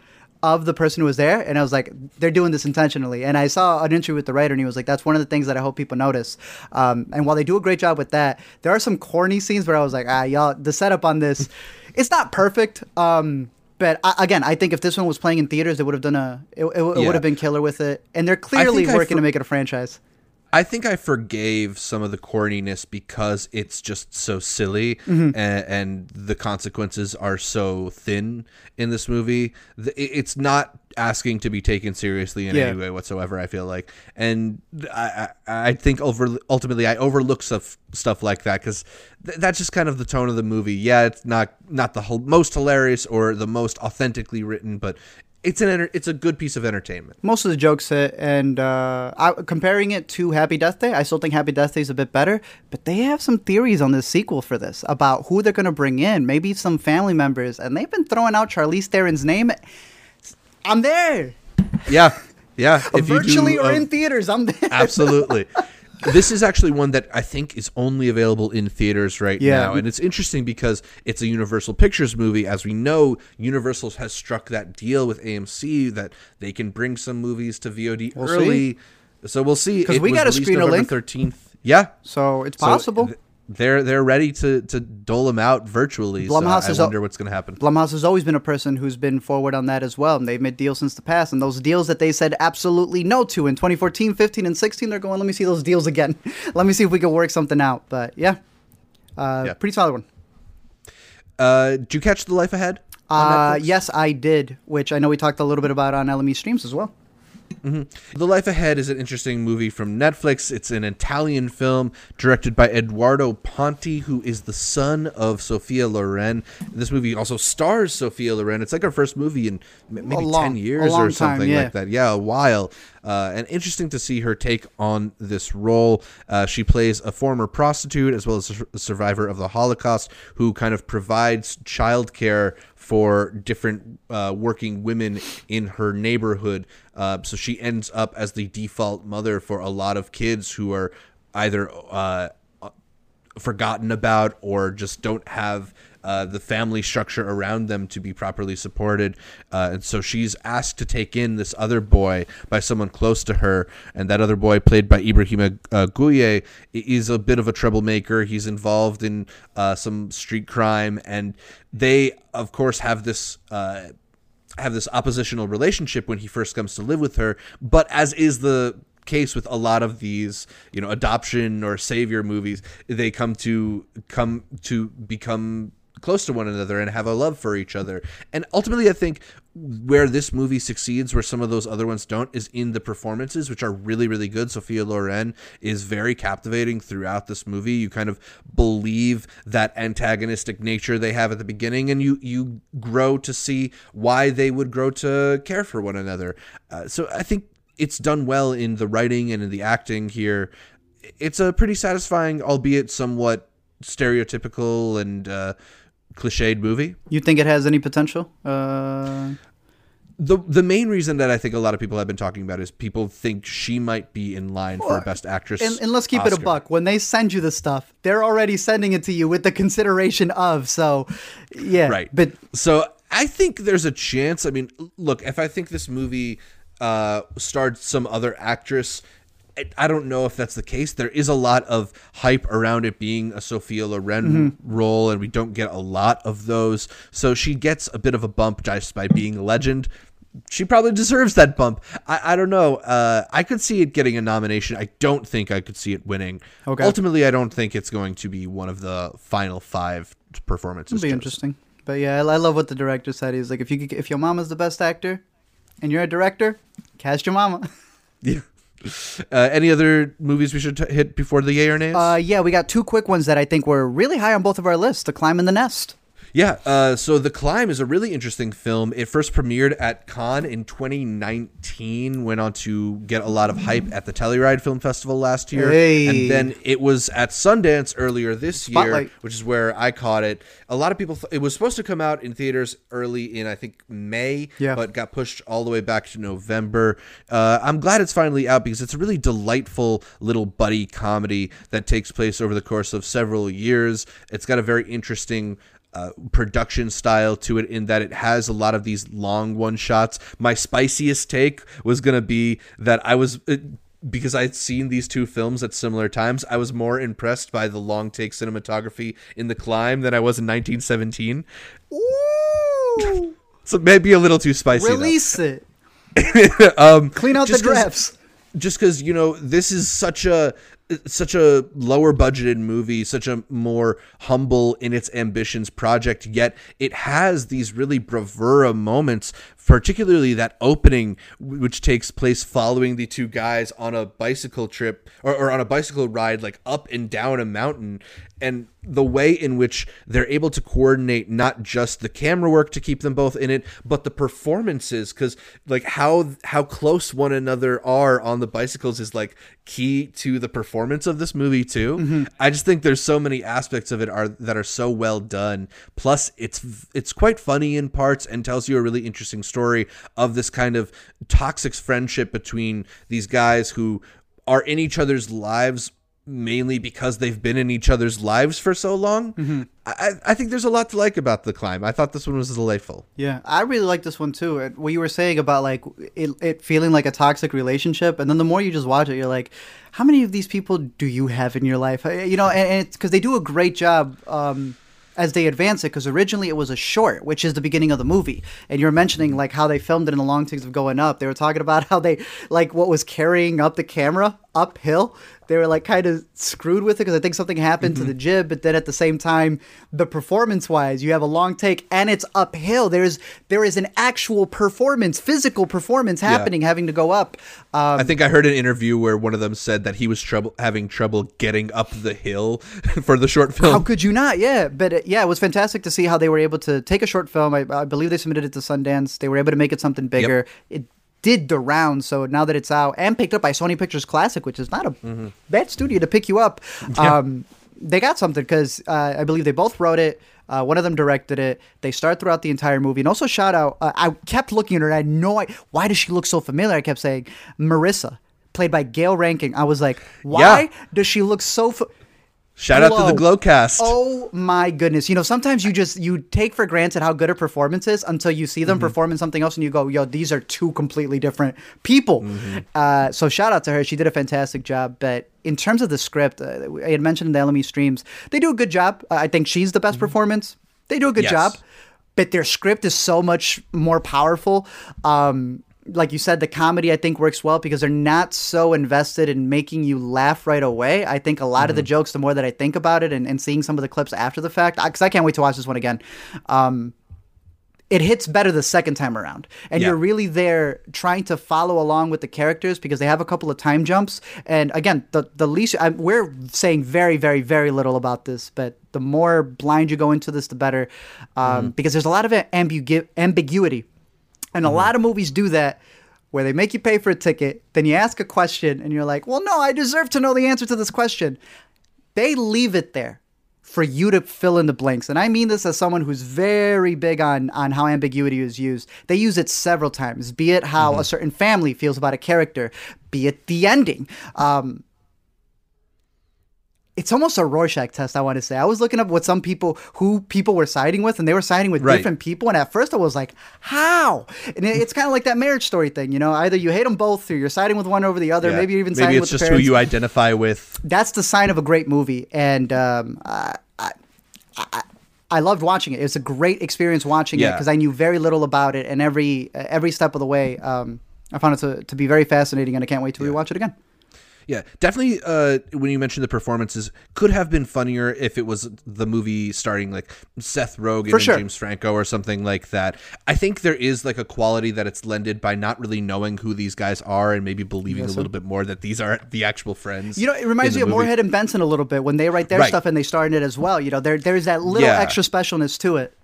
of the person who was there and i was like they're doing this intentionally and i saw an interview with the writer and he was like that's one of the things that i hope people notice um, and while they do a great job with that there are some corny scenes where i was like ah y'all the setup on this it's not perfect um, but I, again, I think if this one was playing in theaters, it would have done a. It, it, it Yeah. would have been killer with it, and they're clearly working for- to make it a franchise. I think I forgave some of the corniness because it's just so silly Mm-hmm. and, and the consequences are so thin in this movie. It's not asking to be taken seriously in Yeah. any way whatsoever. I feel like, and I I, I think over ultimately I overlook stuff stuff like that because th- that's just kind of the tone of the movie. Yeah, it's not not the most hilarious or the most authentically written, but it's an enter- it's a good piece of entertainment. most of the jokes hit, and uh, I, comparing it to Happy Death Day, I still think Happy Death Day is a bit better. But they have some theories on this sequel for this about who they're going to bring in, maybe some family members, and they've been throwing out Charlize Theron's name. I'm there, Yeah, yeah. if you do, virtually or uh, in theaters. I'm there. Absolutely. this is actually one that I think is only available in theaters right Yeah. now. And it's interesting because it's a Universal Pictures movie. As we know, Universal has struck that deal with AMC that they can bring some movies to VOD We'll early. So we'll see. Because we got a released screen a November link. 13th. Yeah. So it's So possible. th- they're they're ready to to dole them out virtually. Blumhouse so I is al- wonder what's going to happen. Blumhouse has always been a person who's been forward on that as well. And they've made deals since the past. And those deals that they said absolutely no to in 2014, 15, and 16, they're going, let me see those deals again. let me see if we can work something out. But yeah, uh, Yeah. pretty solid one. Uh, did you catch The Life Ahead? Uh, yes, I did, which I know we talked a little bit about on LME streams as well. The Life Ahead is an interesting movie from Netflix. It's an Italian film directed by Edoardo Ponti, who is the son of Sophia Loren. This movie also stars Sophia Loren. It's like her first movie in maybe long- 10 years or time, something yeah. like that. Yeah, a while. Uh, and interesting to see her take on this role. Uh, she plays a former prostitute as well as a survivor of the Holocaust who kind of provides childcare for different uh, working women in her neighborhood. Uh, so she ends up as the default mother for a lot of kids who are either uh, forgotten about or just don't have uh, the family structure around them to be properly supported. Uh, and so she's asked to take in this other boy by someone close to her. And that other boy, played by Ibrahima uh, is a bit of a troublemaker. He's involved in uh, some street crime. And they, of course, have this. Uh, have this oppositional relationship when he first comes to live with her but as is the case with a lot of these you know adoption or savior movies they come to come to become close to one another and have a love for each other. And ultimately i think where this movie succeeds where some of those other ones don't is in the performances which are really really good. Sophia loren is very captivating throughout this movie. You kind of believe that antagonistic nature they have at the beginning and you you grow to see why they would grow to care for one another. Uh, so i think it's done well in the writing and in the acting here. It's a pretty satisfying, albeit somewhat stereotypical and uh, cliched movie. You think it has any potential? Uh, the the main reason that I think a lot of people have been talking about is people think she might be in line for a best actress. and, and let's keep it a buck. When they send you the stuff, they're already sending it to you with the consideration of. So, yeah. Right. But So I think there's a chance. I mean, look, if I think this movie uh, starred some other actress, I, don't know if that's the case. There is a lot of hype around it being a Sophia Loren role, and we don't get a lot of those. So she gets a bit of a bump just by being a legend. She probably deserves that bump. I, I don't know. Uh, I could see it getting a nomination. I don't think I could see it winning. Okay. Ultimately, I don't think it's going to be one of the final five performances. it'll be chosen. interesting. But yeah, I, I love what the director said. He's like, if you could, if your mama's the best actor, and you're a director, cast your mama. Yeah. Uh, any other movies we should t- hit before the yay or nays? Uh, yeah, we got two quick ones that I think were really high on both of our lists: The Climb and The Nest. Yeah. Uh, so The Climb is a really interesting film. It first premiered at Cannes in 2019. Went on to get a lot of hype at the Telluride Film Festival last year, Hey. and then it was at Sundance earlier this year, which is where I caught it. A lot of people. Th- it was supposed to come out in theaters early in I think May, Yeah. but got pushed all the way back to November. Uh, I'm glad it's finally out because it's a really delightful little buddy comedy that takes place over the course of several years. It's got a very interesting. Uh, production style to it in that it has a lot of these long one shots. My spiciest take was going to be that I was uh, because I'd seen these two films at similar times. I was more impressed by the long take cinematography in The Climb than I was in 1917. Ooh, So maybe a little too spicy. though. release it. um, Clean out the drafts. Just because you know this is such a such a lower budgeted movie such a more humble in its ambitions project yet it has these really bravura moments particularly that opening which takes place following the two guys on a bicycle trip or, or on a bicycle ride like up and down a mountain and the way in which they're able to coordinate not just the camera work to keep them both in it but the performances because like how how close one another are on the bicycles is like key to the performance of this movie too. Mm-hmm. I just think there's so many aspects of it are that are so well done. Plus it's it's quite funny in parts and tells you a really interesting story of this kind of toxic friendship between these guys who are in each other's lives mainly because they've been in each other's lives for so long. I, I think there's a lot to like about the climb. I thought this one was delightful. Yeah, I really like this one too. And What you were saying about like it, it feeling like a toxic relationship, and then the more you just watch it, you're like, how many of these people do you have in your life? Uh, You know, and, and it's because they do a great job. Um, as they advance it, because originally it was a short, which is the beginning of the movie, and you're mentioning like how they filmed it in the long takes of going up. They were talking about how they like what was carrying up the camera uphill. They were like kind of screwed with it because I think something happened to the jib, but then at the same time, the performance wise, you have a long take and it's uphill. There's there is an actual performance, physical performance happening, having to go up. Um, I think I heard an interview where one of them said that he was trouble having trouble getting up the hill for the short film. How could you not? Yeah, but uh, yeah, it was fantastic to see how they were able to take a short film. I, I believe they submitted it to Sundance. They were able to make it something bigger. It did the round, so now that it's out and picked up by Sony Pictures Classic, which is not a Mm-hmm. bad studio to pick you up, um, they got something because uh, I believe they both wrote it. Uh, one of them directed it. They start throughout the entire movie, and also shout out. Uh, I kept looking at her. and I had no idea why does she look so familiar. I kept saying Marissa, played by Gayle Rankin, I was like, why Yeah. does she look so? Fa- Shout out to the Glow. Glowcast. Oh my goodness! You know, sometimes you just you take for granted how good a performance is until you see Mm-hmm. them perform in something else, and you go, "Yo, these are two completely different people." Mm-hmm. Uh, so shout out to her; she did a fantastic job. But in terms of the script, uh, I had mentioned in the LME streams, they do a good job. Uh, I think she's the best performance. They do a good Mm-hmm. Yes. job, but their script is so much more powerful. Um, like you said, the comedy I think works well because they're not so invested in making you laugh right away. I think a lot of the jokes, the more that I think about it and, and seeing some of the clips after the fact, because I, can't wait to watch this one again. Um, it hits better the second time around and Yeah. you're really there trying to follow along with the characters because they have a couple of time jumps and again the the least I, we're saying very very very little about this but the more blind you go into this the better um, because there's a lot of ambigu- ambiguity and a lot of movies do that where they make you pay for a ticket, then you ask a question, and you're like, well, no, I deserve to know the answer to this question. They leave it there for you to fill in the blanks. And I mean this as someone who's very big on on how ambiguity is used. They use it several times, be it how a certain family feels about a character, be it the ending. Um, it's almost a Rorschach test, I want to say. I was looking up what some people, who people were siding with, and they were siding with Right. different people. And at first I was like, how? And it- it's kind of like that marriage story thing, you know? Either you hate them both or you're siding with one over the other. Yeah. Maybe you're even maybe siding it's just who you identify with. that's the sign of a great movie, and um, I, I, I, I loved watching it. It was a great experience watching it because I knew very little about it, and every every step of the way, um, I found it to, to be very fascinating, and I can't wait to rewatch it again. Yeah, definitely. Uh, when you mentioned the performances, could have been funnier if it was the movie starting like Seth Rogen For and sure. James Franco or something like that. I think there is like a quality that it's lended by not really knowing who these guys are and maybe believing a little bit more that these are the actual friends. You know, it reminds me of movie. Moorhead and Benson a little bit when they write their Right. stuff and they star in it as well. You know, there there's that little Yeah. extra specialness to it.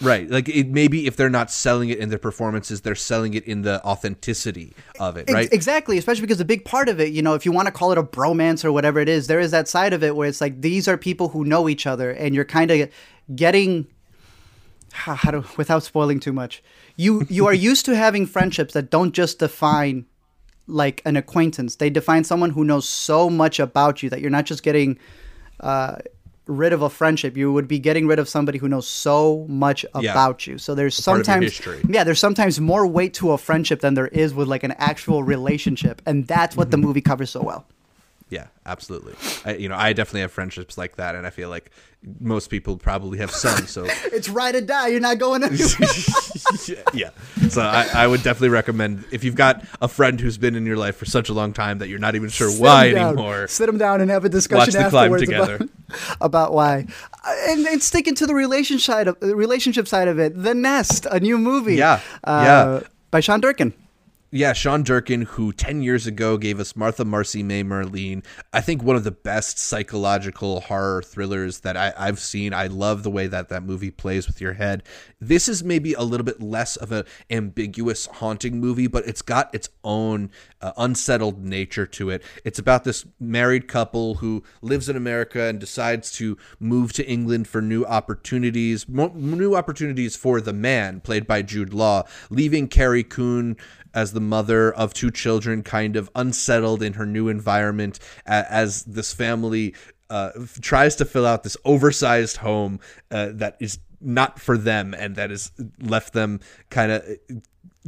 Right. Like it maybe if they're not selling it in their performances, they're selling it in the authenticity of it, right? Exactly, especially because a big part of it, you know, if you want to call it a bromance or whatever it is, there is that side of it where it's like these are people who know each other, and you're kind of getting how, to without spoiling too much. You you are used to having friendships that don't just define like an acquaintance; they define someone who knows so much about you that you're not just getting. Uh, rid of a friendship you would be getting rid of somebody who knows so much Yeah. about you so there's your sometimes history. yeah, there's sometimes more weight to a friendship than there is with like an actual relationship, and that's what the Mm-hmm. movie covers so well. Yeah, absolutely. I, you know, I definitely have friendships like that, and I feel like most people probably have some. So It's ride or die. You're not going to. yeah, so I, I would definitely recommend if you've got a friend who's been in your life for such a long time that you're not even sure why anymore. Sit them down and have a discussion Watch The Climb afterwards together. about, about why. Uh, And, and sticking to the relationship side of the relationship side of it, The Nest, a new movie. Yeah, uh, yeah. By Sean Durkin. Yeah, Sean Durkin, who 10 years ago gave us Martha Marcy May Marlene, I think one of the best psychological horror thrillers that I, I've seen. I love the way that that movie plays with your head. This is maybe a little bit less of an ambiguous, haunting movie, but it's got its own uh, unsettled nature to it. It's about this married couple who lives in America and decides to move to England for new opportunities, mo- new opportunities for the man, played by Jude Law, leaving Carrie Coon as the mother of two children, kind of unsettled in her new environment as this family uh, tries to fill out this oversized home uh, that is not for them and that has left them kind of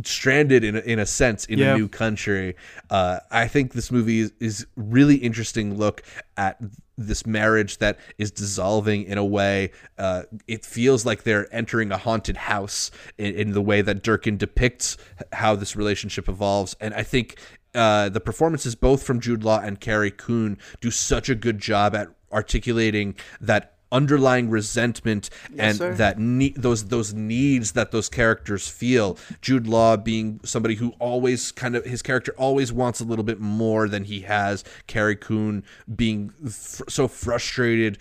stranded in a, in a sense in Yeah. a new country. Uh, I think this movie is, is really interesting look at this marriage that is dissolving in a way. Uh, it feels like they're entering a haunted house in, in the way that Durkin depicts how this relationship evolves, and I think. Uh, the performances both from Jude Law and Carrie Coon do such a good job at articulating that underlying resentment and sir. that ne- those those needs that those characters feel. Jude Law being somebody who always kind of his character always wants a little bit more than he has. Carrie Coon being fr- so frustrated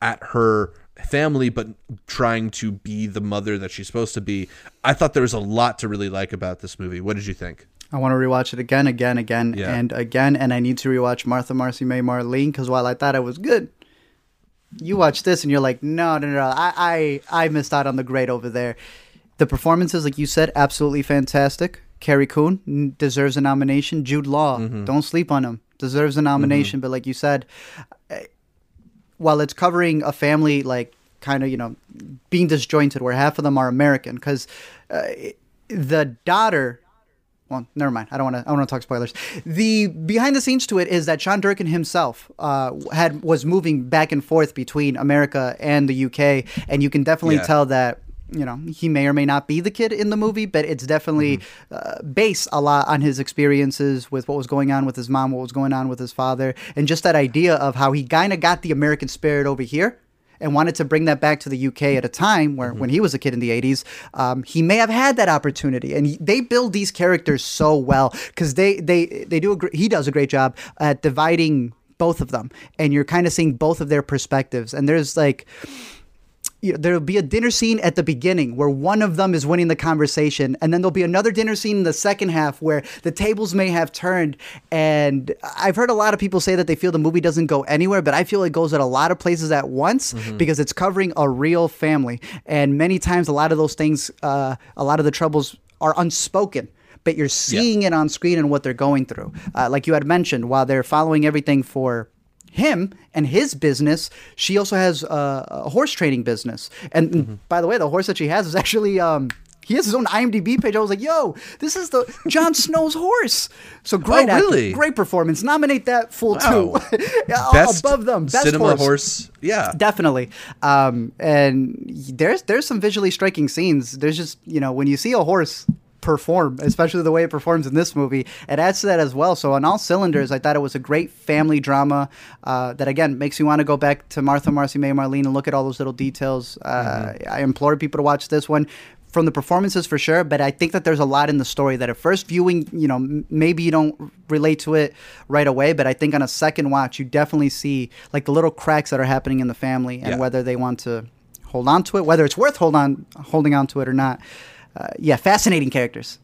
at her family but trying to be the mother that she's supposed to be. I thought there was a lot to really like about this movie. What did you think? I want to rewatch it again, again, again, Yeah. and again, and I need to rewatch Martha Marcy May Marlene because while I thought it was good, you watch this and you're like, no, no, no, I, I, I missed out on the great over there. The performances, like you said, absolutely fantastic. Carrie Coon deserves a nomination. Jude Law, don't sleep on him, deserves a nomination. But like you said, eh, while it's covering a family like kind of you know being disjointed, where half of them are American, because uh, the daughter well, never mind. I don't want to. I don't want to talk spoilers. The behind the scenes to it is that Sean Durkin himself uh, had was moving back and forth between America and the UK, and you can definitely Yeah. tell that you know he may or may not be the kid in the movie, but it's definitely uh, based a lot on his experiences with what was going on with his mom, what was going on with his father, and just that idea of how he kind of got the American spirit over here and wanted to bring that back to the UK at a time where, when he was a kid in the 80s, um, he may have had that opportunity. And he, they build these characters so well because they, they, they do a, gr- he does a great job at dividing both of them. And you're kind of seeing both of their perspectives. And there's like, you know, there'll be a dinner scene at the beginning where one of them is winning the conversation, and then there'll be another dinner scene in the second half where the tables may have turned. And I've heard a lot of people say that they feel the movie doesn't go anywhere, but I feel it goes at a lot of places at once mm-hmm. because it's covering a real family. And many times, a lot of those things, uh, a lot of the troubles are unspoken but you're seeing yeah. it on screen and what they're going through. Uh, like you had mentioned, while they're following everything for him and his business, she also has a, a horse training business. And mm-hmm. by the way, the horse that she has is actually um, he has his own IMDb page. I was like, "Yo, this is the Jon Snow's horse." So great, oh, really? Actor, great performance. Nominate that fool wow. too. Best above them, best cinema horse. horse. Yeah, definitely. Um, and there's there's some visually striking scenes. There's just you know when you see a horse perform, especially the way it performs in this movie. It adds to that as well. So on all cylinders, I thought it was a great family drama uh, that again makes you want to go back to Martha, Marcy, May, Marlene and look at all those little details. Uh, mm-hmm. I implore people to watch this one. From the performances for sure, but I think that there's a lot in the story that at first viewing, you know, m- maybe you don't relate to it right away, but I think on a second watch, you definitely see like the little cracks that are happening in the family and yeah. whether they want to hold on to it, whether it's worth hold on holding on to it or not uh, yeah, fascinating characters.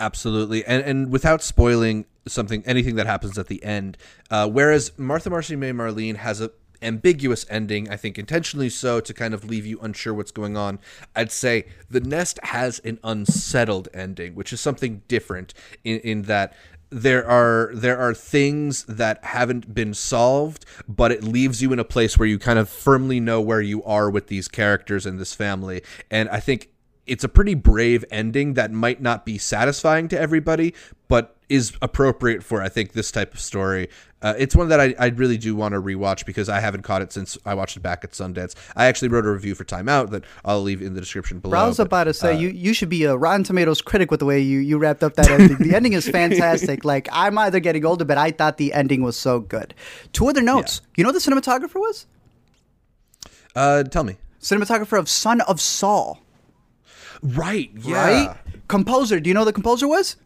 Absolutely, and and without spoiling something, anything that happens at the end. Uh, whereas Martha Marcy May Marlene has a ambiguous ending, I think intentionally so to kind of leave you unsure what's going on. I'd say The Nest has an unsettled ending, which is something different in, in that there are there are things that haven't been solved, but it leaves you in a place where you kind of firmly know where you are with these characters and this family. And I think it's a pretty brave ending that might not be satisfying to everybody, but is appropriate for I think this type of story. Uh, it's one that I, I really do want to rewatch because I haven't caught it since I watched it back at Sundance. I actually wrote a review for Time Out that I'll leave in the description below. I was about to say uh, you, you should be a Rotten Tomatoes critic with the way you, you wrapped up that ending. the ending is fantastic. Like I'm either getting older, but I thought the ending was so good. Two other notes. Yeah. You know the cinematographer was? Uh, tell me. Cinematographer of Son of Saul. Right. Yeah. Right. Composer. Do you know the composer was?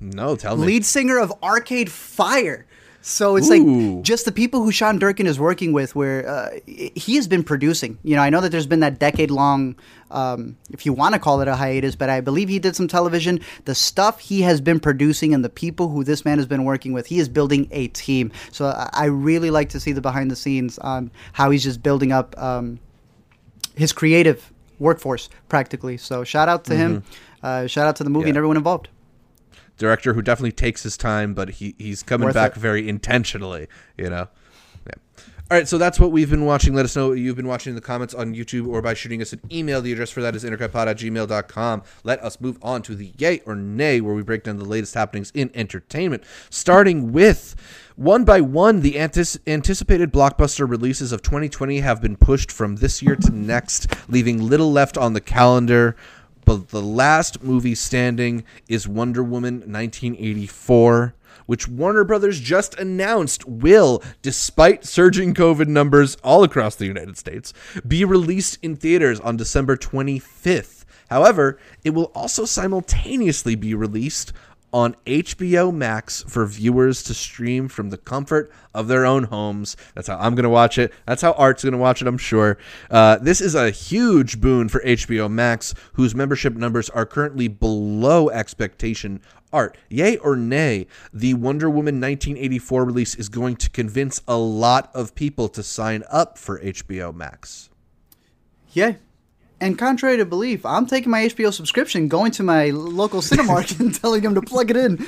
No, tell me. Lead singer of Arcade Fire. So it's Ooh. like just the people who Sean Durkin is working with, where uh, he has been producing. You know, I know that there's been that decade long, um, if you want to call it a hiatus, but I believe he did some television. The stuff he has been producing and the people who this man has been working with, he is building a team. So I really like to see the behind the scenes on how he's just building up um, his creative workforce practically. So shout out to mm-hmm. him. Uh, shout out to the movie yeah. and everyone involved. Director who definitely takes his time, but he he's coming Worth back it. very intentionally. You know. Yeah. All right, so that's what we've been watching. Let us know what you've been watching in the comments on YouTube or by shooting us an email. The address for that is intercutpod at gmail.com. Let us move on to the yay or nay, where we break down the latest happenings in entertainment, starting with one by one, the anticipated blockbuster releases of 2020 have been pushed from this year to next, leaving little left on the calendar. But the last movie standing is Wonder Woman 1984 which Warner Brothers just announced will, despite surging COVID numbers all across the United States, be released in theaters on December 25th. However, it will also simultaneously be released on HBO Max for viewers to stream from the comfort of their own homes. That's how I'm going to watch it. That's how Art's going to watch it, I'm sure. Uh, this is a huge boon for HBO Max, whose membership numbers are currently below expectation. Art, yay or nay, the Wonder Woman 1984 release is going to convince a lot of people to sign up for HBO Max. Yeah, and contrary to belief, I'm taking my HBO subscription, going to my local Cinemark and telling them to plug it in.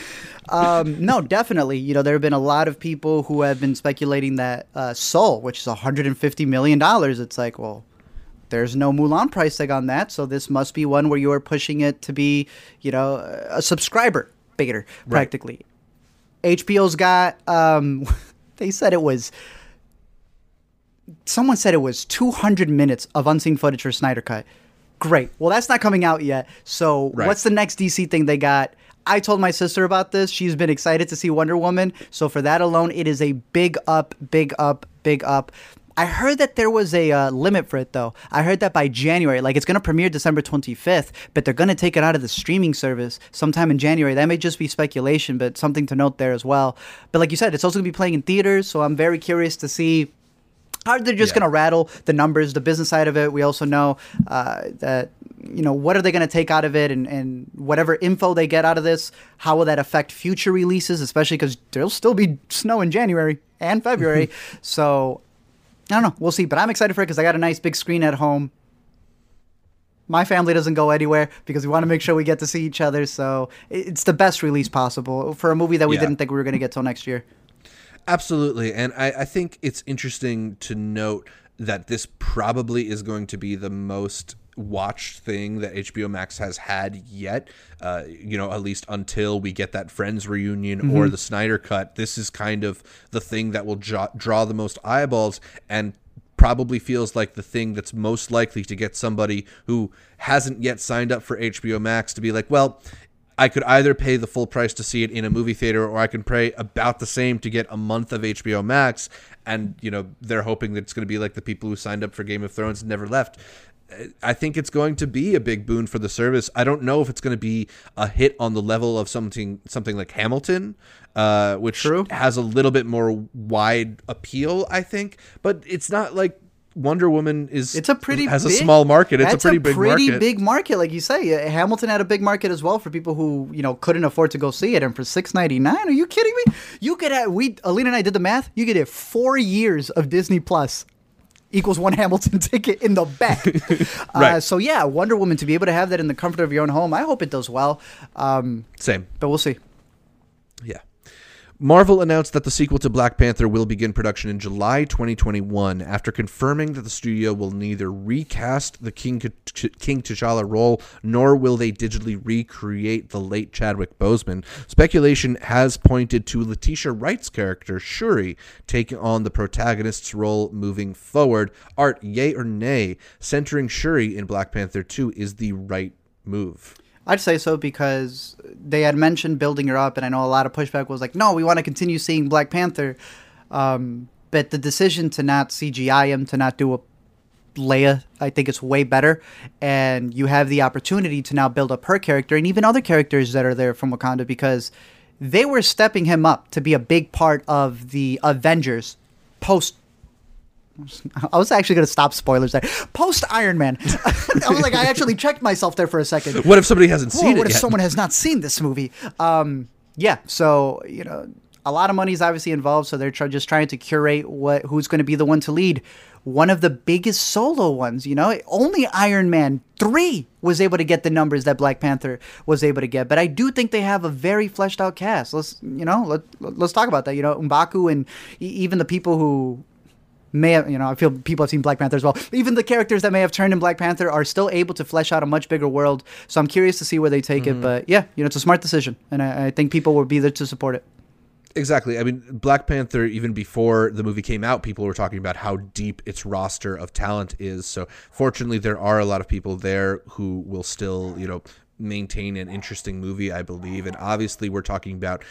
Um, no, definitely. You know, there have been a lot of people who have been speculating that uh, Soul, which is 150 million dollars, it's like, well, there's no Mulan price tag on that, so this must be one where you are pushing it to be, you know, a subscriber bigger, practically. Right. HBO's got. Um, they said it was someone said it was 200 minutes of unseen footage for Snyder Cut. Great. Well, that's not coming out yet. So, right. what's the next DC thing they got? I told my sister about this. She's been excited to see Wonder Woman. So, for that alone, it is a big up, big up, big up. I heard that there was a uh, limit for it, though. I heard that by January, like it's going to premiere December 25th, but they're going to take it out of the streaming service sometime in January. That may just be speculation, but something to note there as well. But like you said, it's also going to be playing in theaters, so I'm very curious to see how they're just Yeah. going to rattle the numbers, the business side of it. We also know uh, that you know what are they going to take out of it, and and whatever info they get out of this, how will that affect future releases, especially because there'll still be snow in January and February. so I don't know. We'll see. But I'm excited for it because I got a nice big screen at home. My family doesn't go anywhere because we want to make sure we get to see each other. So it's the best release possible for a movie that we Yeah. didn't think we were going to get till next year. Absolutely. And I, I think it's interesting to note that this probably is going to be the most watched thing that HBO Max has had yet. Uh, you know, at least until we get that Friends reunion or the Snyder Cut. This is kind of the thing that will jo- draw the most eyeballs and probably feels like the thing that's most likely to get somebody who hasn't yet signed up for HBO Max to be like, well, I could either pay the full price to see it in a movie theater or I can pay about the same to get a month of HBO Max and you know they're hoping that it's going to be like the people who signed up for Game of Thrones and never left. I think it's going to be a big boon for the service. I don't know if it's going to be a hit on the level of something something like Hamilton, uh, which True. has a little bit more wide appeal, I think, but it's not like Wonder Woman is It's a pretty has big, a small market. It's That's a pretty big market. pretty market. big market, like you say. Uh, Hamilton had a big market as well for people who you know couldn't afford to go see it, and for six ninety nine, are you kidding me? You could have we Alina and I did the math. You could have four years of Disney Plus equals one Hamilton ticket in the back. uh, Right. so yeah, Wonder Woman to be able to have that in the comfort of your own home. I hope it does well, um, Same. but we'll see. Yeah. Marvel announced that the sequel to Black Panther will begin production in July 2021 after confirming that the studio will neither recast the King, King T'Challa role nor will they digitally recreate the late Chadwick Boseman. Speculation has pointed to Letitia Wright's character, Shuri, taking on the protagonist's role moving forward. Art, yay or nay, centering Shuri in Black Panther 2 is the right move. I'd say so because they had mentioned building her up, and I know a lot of pushback was like, no, we want to continue seeing Black Panther. Um, but the decision to not CGI him, to not do a Leia, I think it's way better. And you have the opportunity to now build up her character and even other characters that are there from Wakanda because they were stepping him up to be a big part of the Avengers post I was actually going to stop spoilers there. Post Iron Man. I was like, I actually checked myself there for a second. What if somebody hasn't Whoa, seen what it What if yet? someone has not seen this movie? Um, yeah, so you know, a lot of money is obviously involved, so they're just trying to curate what who's going to be the one to lead. One of the biggest solo ones, you know, only Iron Man three was able to get the numbers that Black Panther was able to get. But I do think they have a very fleshed out cast. Let's you know let let's talk about that. You know, Mbaku and even the people who may have, you know, I feel people have seen Black Panther as well. Even the characters that may have turned in Black Panther are still able to flesh out a much bigger world. So I'm curious to see where they take it. Mm. But yeah, you know, it's a smart decision, and I, I think people will be there to support it. Exactly. I mean, Black Panther, even before the movie came out, people were talking about how deep its roster of talent is. So, fortunately, there are a lot of people there who will still, you know, maintain an interesting movie, I believe. And obviously, we're talking about,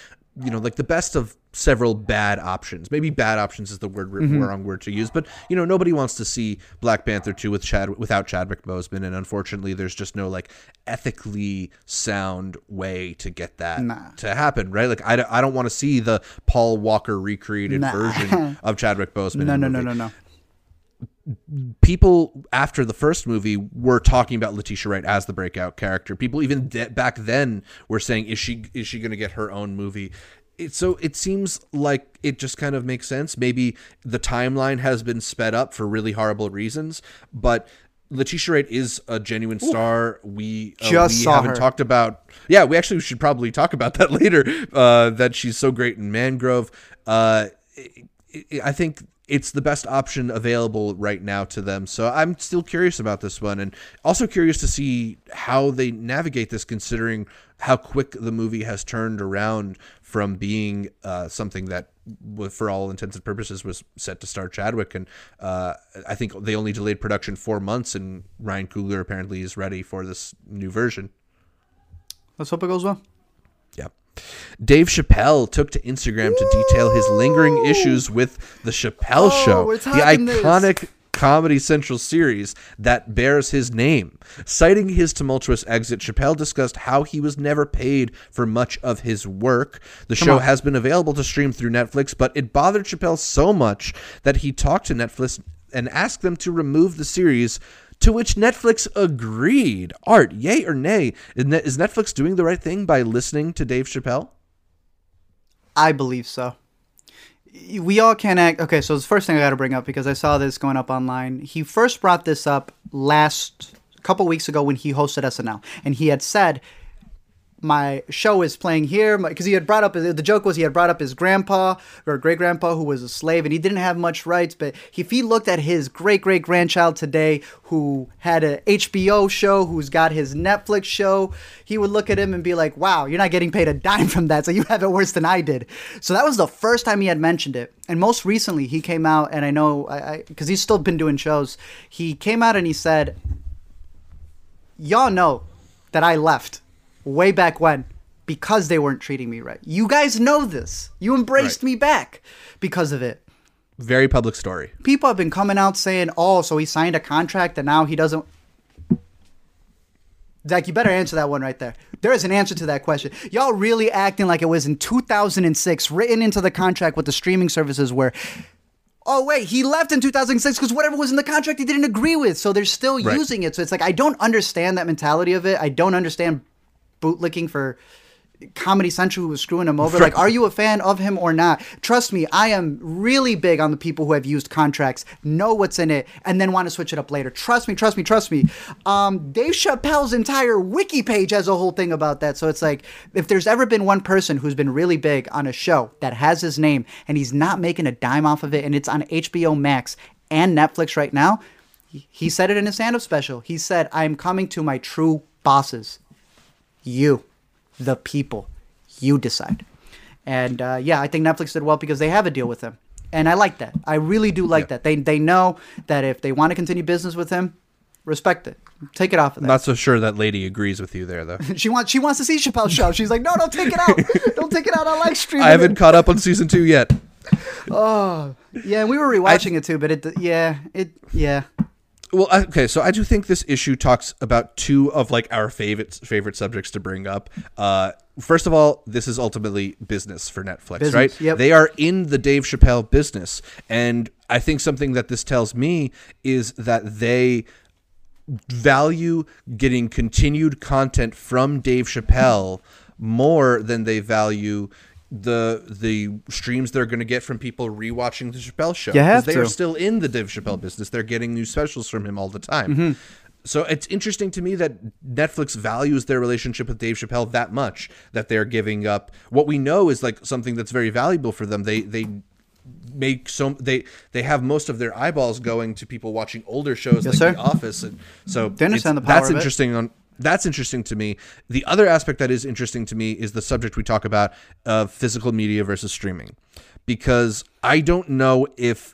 you know, like the best of several bad options. Maybe bad options is the word mm-hmm. wrong word to use, but you know, nobody wants to see Black Panther 2 with Chad without Chadwick Boseman and unfortunately there's just no like ethically sound way to get that Nah. to happen, right? Like I, don't- I don't want to see the Paul Walker recreated Nah. version of Chadwick Boseman. No, no, no, no, no. people after the first movie were talking about Letitia Wright as the breakout character. People even de- back then were saying, "Is she is she going to get her own movie?" It, so it seems like it just kind of makes sense. Maybe the timeline has been sped up for really horrible reasons, but Letitia Wright is a genuine star. We uh, Just we haven't her. talked about. Yeah, we actually should probably talk about that later. Uh, that she's so great in Mangrove. Uh, I- I think it's the best option available right now to them. So I'm still curious about this one, and also curious to see how they navigate this, considering how quick the movie has turned around from being uh, something that, for all intents and purposes, was set to star Chadwick. And uh, I think they only delayed production four months, and Ryan Coogler apparently is ready for this new version. Let's hope it goes well. Dave Chappelle took to Instagram to detail his lingering issues with the Chappelle Oh, Show. The talking this. iconic Comedy Central series that bears his name. Citing his tumultuous exit, Chappelle discussed how he was never paid for much of his work. The show on. has been available to stream through Netflix, but it bothered Chappelle so much that he talked to Netflix and asked them to remove the series. To which Netflix agreed. Art, yay or nay? Is Netflix doing the right thing by listening to Dave Chappelle? I believe so. We all can't act. Okay, so the first thing I got to bring up because I saw this going up online. He first brought this up last couple weeks ago when he hosted SNL, and he had said my show is playing here because he had brought up the joke was he had brought up his grandpa or great grandpa who was a slave and he didn't have much rights but if he looked at his great great grandchild today who had a HBO show who's got his Netflix show he would look at him and be like wow you're not getting paid a dime from that so you have it worse than I did. So that was the first time he had mentioned it and most recently he came out and I know I because he's still been doing shows he came out and he said y'all know that I left way back when because they weren't treating me right. You guys know this. You embraced Right. me back because of it. Very public story. People have been coming out saying, "Oh, so he signed a contract and now he doesn't." Zach, you better answer that one right there. There is an answer to that question. Y'all really acting like it was in 2006, written into the contract what the streaming services were. Oh wait, he left in 2006 because whatever was in the contract he didn't agree with. So they're still Right. using it. So it's like I don't understand that mentality of it. I don't understand bootlicking for Comedy Central who was screwing him over. Like, are you a fan of him or not? Trust me, I am really big on the people who have used contracts, know what's in it, and then want to switch it up later. Trust me, trust me, trust me. Um, Dave Chappelle's entire wiki page has a whole thing about that. So it's like, if there's ever been one person who's been really big on a show that has his name and he's not making a dime off of it, and it's on HBO Max and Netflix right now, he- said it in his stand-up special. He said, "I'm coming to my true bosses." You, the people, you decide. And uh, yeah, I think Netflix did well because they have a deal with him, and I like that. I really do like Yeah. that. They they know that if they want to continue business with him, respect it. Take it off of there. Not so sure that lady agrees with you there, though. she wants she wants to see Chappelle's show. She's like, no, don't take it out. don't take it out. I like streaming. I haven't caught up on season two yet. Oh yeah, and we were rewatching it too, but it yeah it yeah. Well, okay, so I do think this issue talks about two of like our favorite favorite subjects to bring up. Uh, first of all, this is ultimately business for Netflix, Business, right? yep. They are in the Dave Chappelle business, and I think something that this tells me is that they value getting continued content from Dave Chappelle more than they value the the streams they're going to get from people rewatching the Chappelle show. You have 'Cause they are still in the Dave Chappelle business. They're getting new specials from him all the time. Mm-hmm. So it's interesting to me that Netflix values their relationship with Dave Chappelle that much that they're giving up what we know is like something that's very valuable for them. They they make so they they have most of their eyeballs going to people watching older shows like sir. The Office, and so They understand the power that's interesting. On that's interesting to me. The other aspect that is interesting to me is the subject we talk about of physical media versus streaming, because I don't know if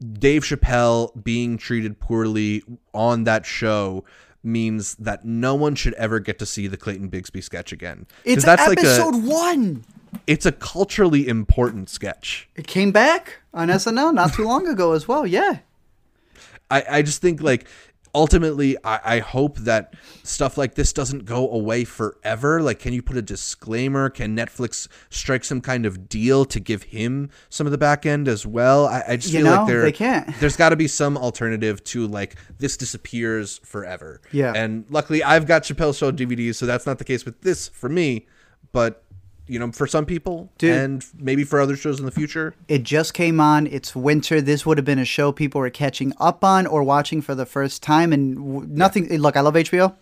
Dave Chappelle being treated poorly on that show means that no one should ever get to see the Clayton Bigsby sketch again. It's that's episode like a one. it's a culturally important sketch. It came back on SNL not too long ago as well. Yeah. I, I just think like ultimately I, I hope that stuff like this doesn't go away forever. Like can you put a disclaimer? Can Netflix strike some kind of deal to give him some of the back end as well? I, I just You feel know, like there they can't. there's gotta be some alternative to like this disappears forever. Yeah. And luckily I've got Chappelle Show DVDs, so that's not the case with this for me. But you know, for some people Dude. and maybe for other shows in the future. It just came on. It's winter. This would have been a show people were catching up on or watching for the first time. And w- nothing. Eh, look, I love HBO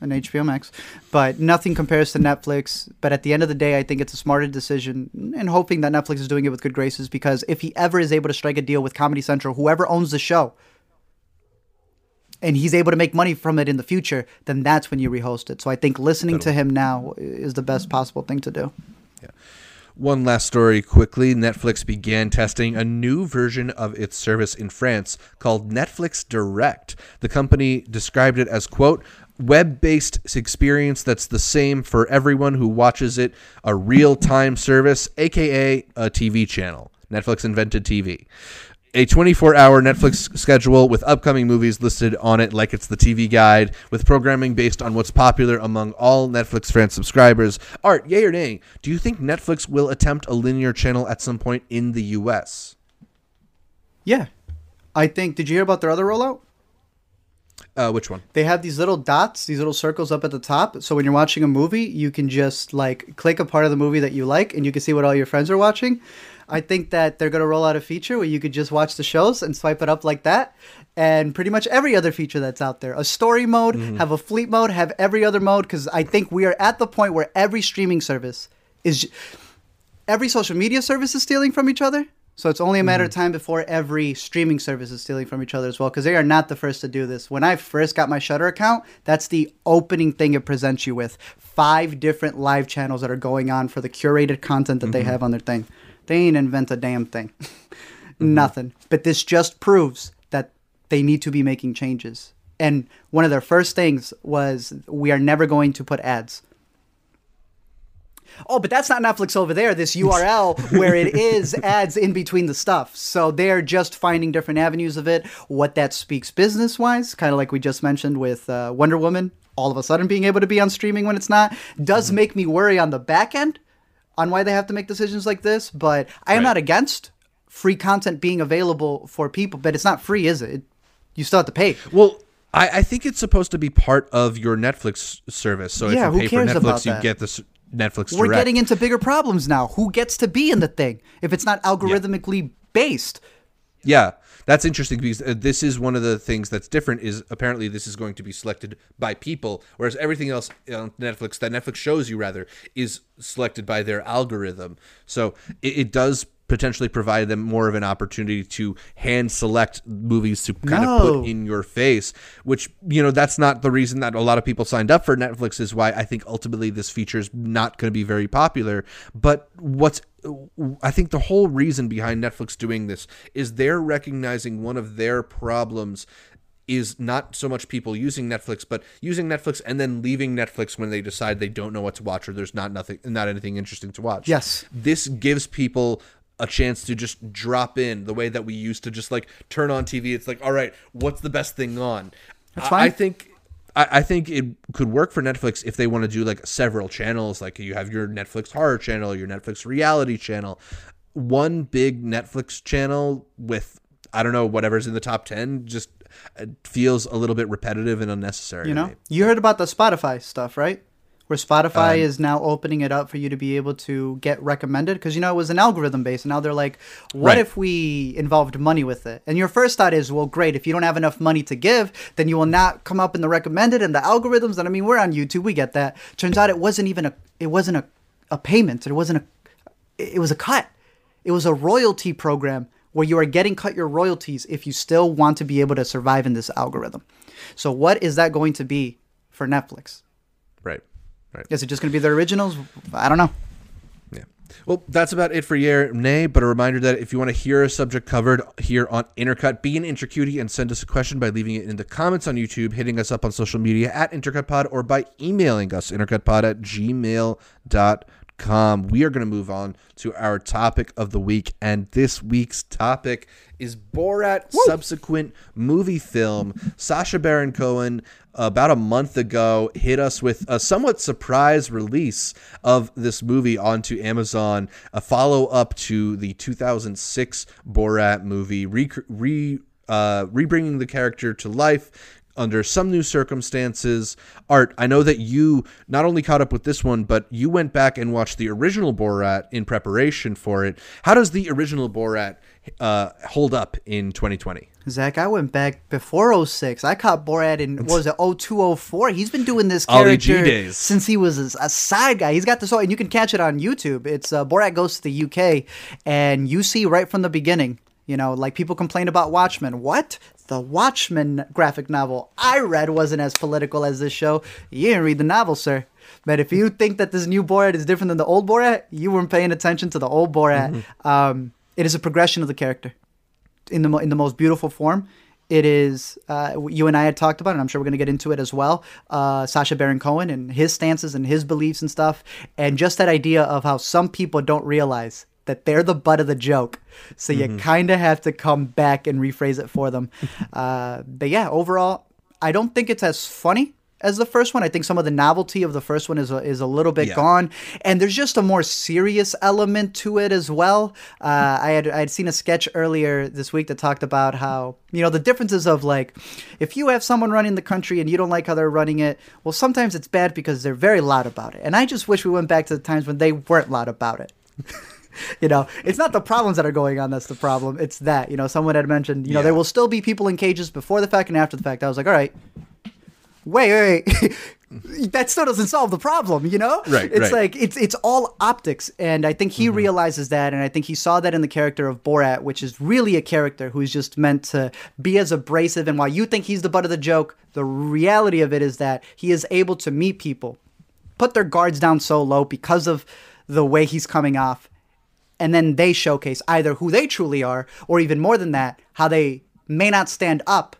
and HBO Max, but nothing compares to Netflix. But at the end of the day, I think it's a smarter decision, and hoping that Netflix is doing it with good graces. Because if he ever is able to strike a deal with Comedy Central, whoever owns the show, and he's able to make money from it in the future, then that's when you rehost it. So I think listening to him now is the best possible thing to do. Yeah. One last story quickly. Netflix began testing a new version of its service in France called Netflix Direct. The company described it as, quote, web based experience that's the same for everyone who watches it, a real time service, aka a TV channel. Netflix invented TV. A 24 hour Netflix schedule with upcoming movies listed on it, like it's the TV guide, with programming based on what's popular among all Netflix fan subscribers. Art, yay or nay? Do you think Netflix will attempt a linear channel at some point in the U.S.? Yeah. I think, did you hear about their other rollout? Uh, which one? They have these little dots, these little circles up at the top. So when you're watching a movie, you can just like click a part of the movie that you like and you can see what all your friends are watching. I think that they're going to roll out a feature where you could just watch the shows and swipe it up like that. And pretty much every other feature that's out there a story mode, mm-hmm. have a fleet mode, have every other mode. Because I think we are at the point where every streaming service is, every social media service is stealing from each other. So it's only a matter of mm-hmm. time before every streaming service is stealing from each other as well, because they are not the first to do this. When I first got my Shudder account, that's the opening thing it presents you with: five different live channels that are going on for the curated content that they mm-hmm. have on their thing. They ain't invent a damn thing, nothing. But this just proves that they need to be making changes. And one of their first things was, we are never going to put ads oh, but that's not Netflix over there, this URL where it is ads in between the stuff. So they're just finding different avenues of it. What that speaks business wise, kind of like we just mentioned with uh, Wonder Woman, all of a sudden being able to be on streaming when it's not, does Mm-hmm. make me worry on the back end on why they have to make decisions like this. But I am Right. not against free content being available for people, but it's not free, is it? You still have to pay. Well, I, I think it's supposed to be part of your Netflix service. So Yeah, if who you pay cares for about Netflix, you get this Netflix We're direct. getting into bigger problems now. Who gets to be in the thing if it's not algorithmically based? Yeah, that's interesting because uh, this is one of the things that's different. Is apparently this is going to be selected by people, whereas everything else on Netflix that Netflix shows you rather is selected by their algorithm. So it, it does potentially provide them more of an opportunity to hand select movies to kind of put in your face. Which you know that's not the reason that a lot of people signed up for Netflix. Is why I think ultimately this feature is not going to be very popular. But what's I think the whole reason behind Netflix doing this is they're recognizing one of their problems is not so much people using Netflix, but using Netflix and then leaving Netflix when they decide they don't know what to watch or there's not nothing not anything interesting to watch. Yes. This gives people a chance to just drop in the way that we used to just like turn on TV. It's like, all right, what's the best thing on? That's I- fine. I think I, I think it could work for Netflix if they want to do like several channels. Like you have your Netflix horror channel, your Netflix reality channel, one big Netflix channel with I don't know whatever's in the top ten. Just uh, feels a little bit repetitive and unnecessary. You know, you heard about the Spotify stuff, right? Where Spotify Um, is now opening it up for you to be able to get recommended because you know it was an algorithm based, and now they're like, what Right. if we involved money with it? And your first thought is, well, great. If you don't have enough money to give, then you will not come up in the recommended and the algorithms. And I mean, we're on YouTube, we get that. Turns out it wasn't even a, it wasn't a, a payment. It wasn't a, it was a cut. It was a royalty program where you are getting cut your royalties if you still want to be able to survive in this algorithm. So what is that going to be for Netflix? Right. Right. Is it just going to be the originals? I don't know. Yeah. Well, that's about it for Year Nay, but a reminder that if you want to hear a subject covered here on Intercut, be an Intercutie and send us a question by leaving it in the comments on YouTube, hitting us up on social media at IntercutPod, or by emailing us, intercutpod at gmail.com. We are going to move on to our topic of the week, and this week's topic is Borat subsequent movie film. Sacha Baron Cohen about a month ago hit us with a somewhat surprise release of this movie onto Amazon, a follow up to the 2006 Borat movie, re, re uh, rebringing the character to life under some new circumstances. Art, I know that you not only caught up with this one, but you went back and watched the original Borat in preparation for it. How does the original Borat uh, hold up in 2020? Zach, I went back before 06. I caught Borat in, what was it, 02, 04? He's been doing this character since he was a, side guy. He's got this whole, and you can catch it on YouTube. It's uh, Borat Goes to the UK, and you see right from the beginning, you know, like people complain about Watchmen. What? The Watchmen graphic novel I read wasn't as political as this show. You didn't read the novel, sir. But if you think that this new Borat is different than the old Borat, you weren't paying attention to the old Borat. Um, it is a progression of the character in the in the most beautiful form. It is uh, you and I had talked about, it, and I'm sure we're going to get into it as well. Uh, Sacha Baron Cohen and his stances and his beliefs and stuff, and just that idea of how some people don't realize that they're the butt of the joke. So you kind of have to come back and rephrase it for them. uh, but yeah, overall, I don't think it's as funny as the first one. I think some of the novelty of the first one is a, is a little bit Yeah. gone, and there's just a more serious element to it as well. Uh, I had I had seen a sketch earlier this week that talked about how you know the differences of like if you have someone running the country and you don't like how they're running it, well sometimes it's bad because they're very loud about it, and I just wish we went back to the times when they weren't loud about it. you know, it's not the problems that are going on that's the problem. It's that, you know, someone had mentioned, you know, Yeah. there will still be people in cages before the fact and after the fact. I was like, all right, wait, wait, wait. that still doesn't solve the problem, you know? Right, It's right. like it's it's all optics, and I think he Mm-hmm. realizes that, and I think he saw that in the character of Borat, which is really a character who's just meant to be as abrasive. And while you think he's the butt of the joke, the reality of it is that he is able to meet people, put their guards down so low because of the way he's coming off, and then they showcase either who they truly are, or even more than that, how they may not stand up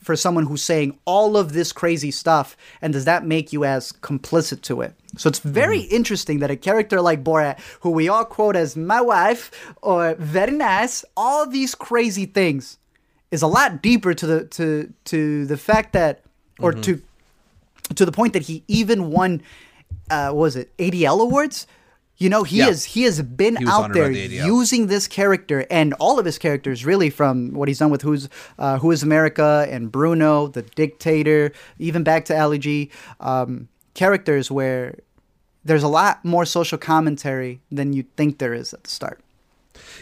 for someone who's saying all of this crazy stuff, and does that make you as complicit to it? So it's very interesting that a character like Borat, who we all quote as my wife or very nice, all these crazy things, is a lot deeper to the to to the fact that, or to to the point that he even won, uh, what was it ADL awards? You know, he Yeah. has he has been He out there the using this character and all of his characters, really, from what he's done with Who's uh, Who Is America and Bruno, the Dictator, even back to Ali G, um, characters where there's a lot more social commentary than you think there is at the start.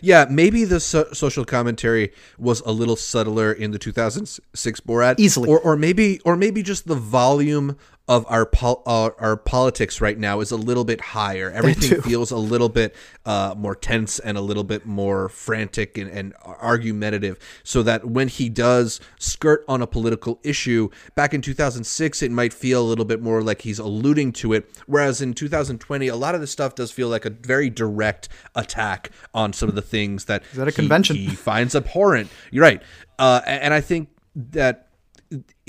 Yeah, maybe the so- social commentary was a little subtler in the 2006 Borat, Easily. or or maybe or maybe just the volume of our pol- uh, our politics right now is a little bit higher. Everything feels a little bit uh, more tense and a little bit more frantic and, and argumentative. So that when he does skirt on a political issue, back in 2006, it might feel a little bit more like he's alluding to it. Whereas in 2020, a lot of the stuff does feel like a very direct attack on some of the things that that a he- convention? he finds abhorrent. You're right, uh, and I think that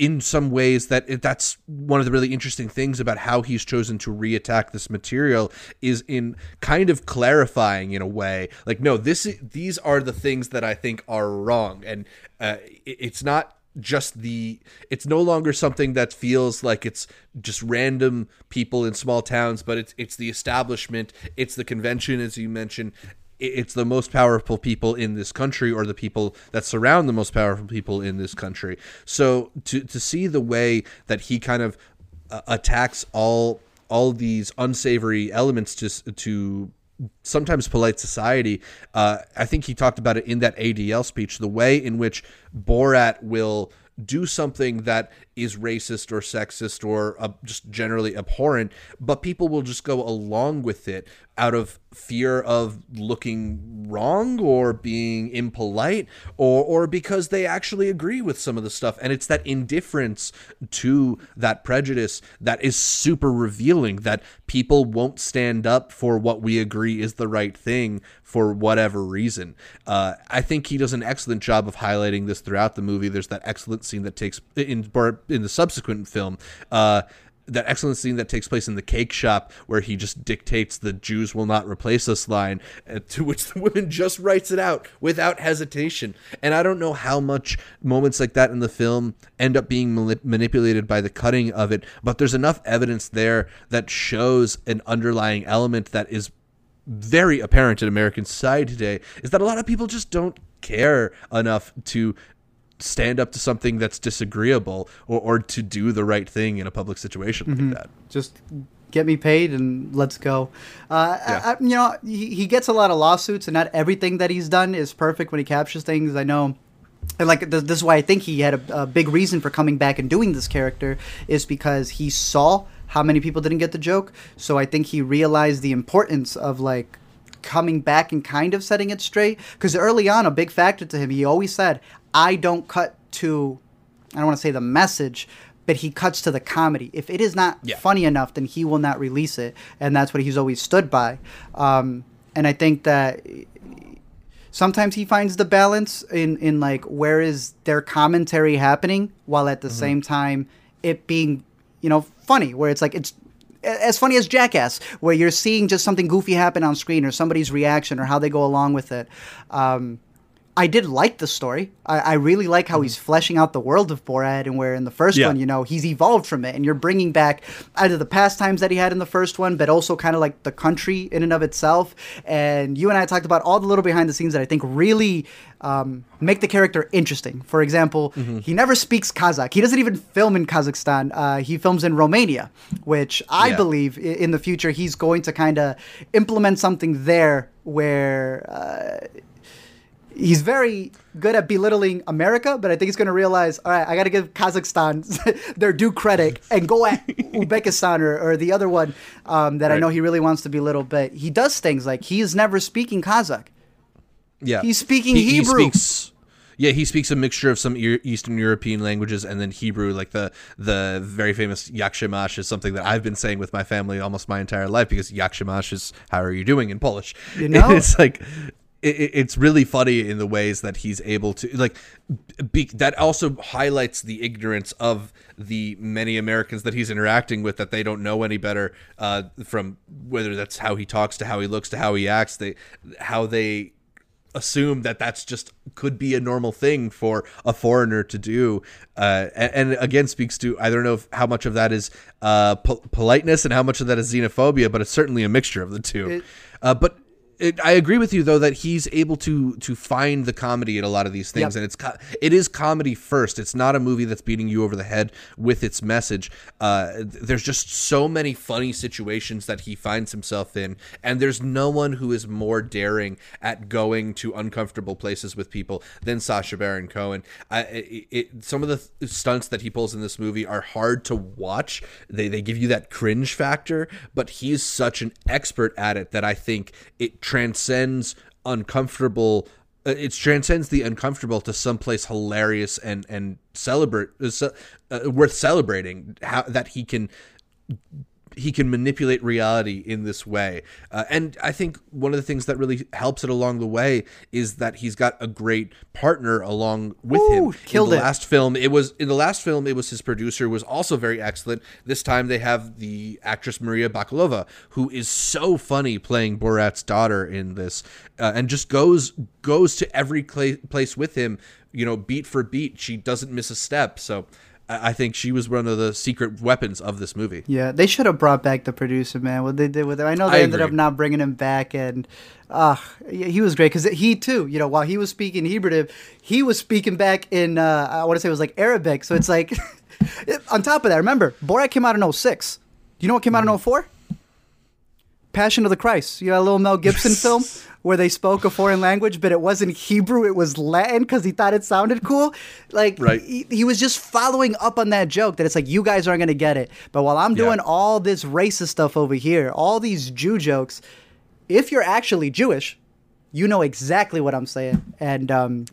in some ways that it, that's one of the really interesting things about how he's chosen to reattack this material is in kind of clarifying in a way like no this these are the things that I think are wrong. And uh, it- it's not just the it's no longer something that feels like it's just random people in small towns but it's it's the establishment it's the convention as you mentioned it's the most powerful people in this country or the people that surround the most powerful people in this country so to to see the way that he kind of uh, attacks all all these unsavory elements to to sometimes polite society. Uh, I think he talked about it in that ADL speech. The way in which Borat will do something that is racist or sexist or uh, just generally abhorrent, but people will just go along with it out of fear of looking wrong or being impolite or or because they actually agree with some of the stuff. And it's that indifference to that prejudice that is super revealing that people won't stand up for what we agree is the right thing for whatever reason. Uh, i think he does an excellent job of highlighting this throughout the movie. There's that excellent scene that takes in in the subsequent film uh, that excellent scene that takes place in the cake shop where he just dictates the Jews will not replace us line, uh, to which the woman just writes it out without hesitation. And I don't know how much moments like that in the film end up being manip- manipulated by the cutting of it, but there's enough evidence there that shows an underlying element that is very apparent in American society today is that a lot of people just don't care enough to stand up to something that's disagreeable or, or to do the right thing in a public situation like that. just get me paid and let's go. Uh, Yeah. I, I- you know, he, he gets a lot of lawsuits, and not everything that he's done is perfect when he captures things. I know. And like this is why I think he had a, a big reason for coming back and doing this character is because he saw how many people didn't get the joke. So I think he realized the importance of like coming back and kind of setting it straight. Because early on, a big factor to him, he always said, "I don't cut to, I don't want to say the message." But he cuts to the comedy. If it is not Yeah. funny enough, then he will not release it, and that's what he's always stood by. Um, and I think that sometimes he finds the balance in in like where is their commentary happening while at the Mm-hmm. same time it being you know funny where it's like it's as funny as Jackass, where you're seeing just something goofy happen on screen or somebody's reaction or how they go along with it. Um, I did like the story. I, I really like how he's fleshing out the world of Borat, and where in the first Yeah. one, you know, he's evolved from it, and you're bringing back either the pastimes that he had in the first one, but also kind of like the country in and of itself. And you and I talked about all the little behind the scenes that I think really um, make the character interesting. For example, he never speaks Kazakh. He doesn't even film in Kazakhstan. Uh, he films in Romania, which I Yeah. believe in the future he's going to kind of implement something there where. Uh, he's very good at belittling America, but I think he's going to realize, all right, I got to give Kazakhstan their due credit and go at Uzbekistan or, or the other one um, that I know he really wants to belittle. But he does things like he is never speaking Kazakh. Yeah, He's speaking He- he Hebrew. speaks- yeah, he speaks a mixture of some Eastern European languages and then Hebrew. Like the the very famous Jagshemash is something that I've been saying with my family almost my entire life because Jagshemash is how are you doing in Polish. You know? it's like. It, it- it's really funny in the ways that he's able to like be, that also highlights the ignorance of the many Americans that he's interacting with that they don't know any better uh, from whether that's how he talks to how he looks to how he acts. They how they assume that that's just could be a normal thing for a foreigner to do uh, and, and again speaks to i don't know if, how much of that is uh, po- politeness and how much of that is xenophobia but it's certainly a mixture of the two. It- uh, but it, I agree with you though that he's able to to find the comedy in a lot of these things, Yep. and it's co- it is comedy first. It's not a movie that's beating you over the head with its message. Uh, there's just so many funny situations that he finds himself in, and there's no one who is more daring at going to uncomfortable places with people than Sacha Baron Cohen. I, it, it, some of the th- stunts that he pulls in this movie are hard to watch. They they give you that cringe factor, but he's such an expert at it that I think it transcends uncomfortable uh, it transcends the uncomfortable to someplace hilarious and and celebrate uh, uh, worth celebrating how that he can he can manipulate reality in this way. Uh, and I think one of the things that really helps it along the way is that he's got a great partner along with him. Killed in the it. last film, it was in the last film it was his producer was also very excellent. This time they have the actress Maria Bakalova who is so funny playing Borat's daughter in this uh, and just goes goes to every cla place with him, you know, beat for beat. She doesn't miss a step. So I think she was one of the secret weapons of this movie. Yeah, they should have brought back the producer, man. What they did with him. I know they I ended up not bringing him back, and uh, he was great because he too, you know, while he was speaking Hebrew, he was speaking back in uh, I want to say it was like Arabic. So it's like, on top of that, remember Borat came out in 06. Do you know what came out in 04? Passion of the Christ. You know, a little Mel Gibson film where they spoke a foreign language, but it wasn't Hebrew, it was Latin because he thought it sounded cool. Like, Right. he, he was just following up on that joke that it's like, you guys aren't going to get it. But while I'm doing Yeah. all this racist stuff over here, all these Jew jokes, if you're actually Jewish, you know exactly what I'm saying. And um,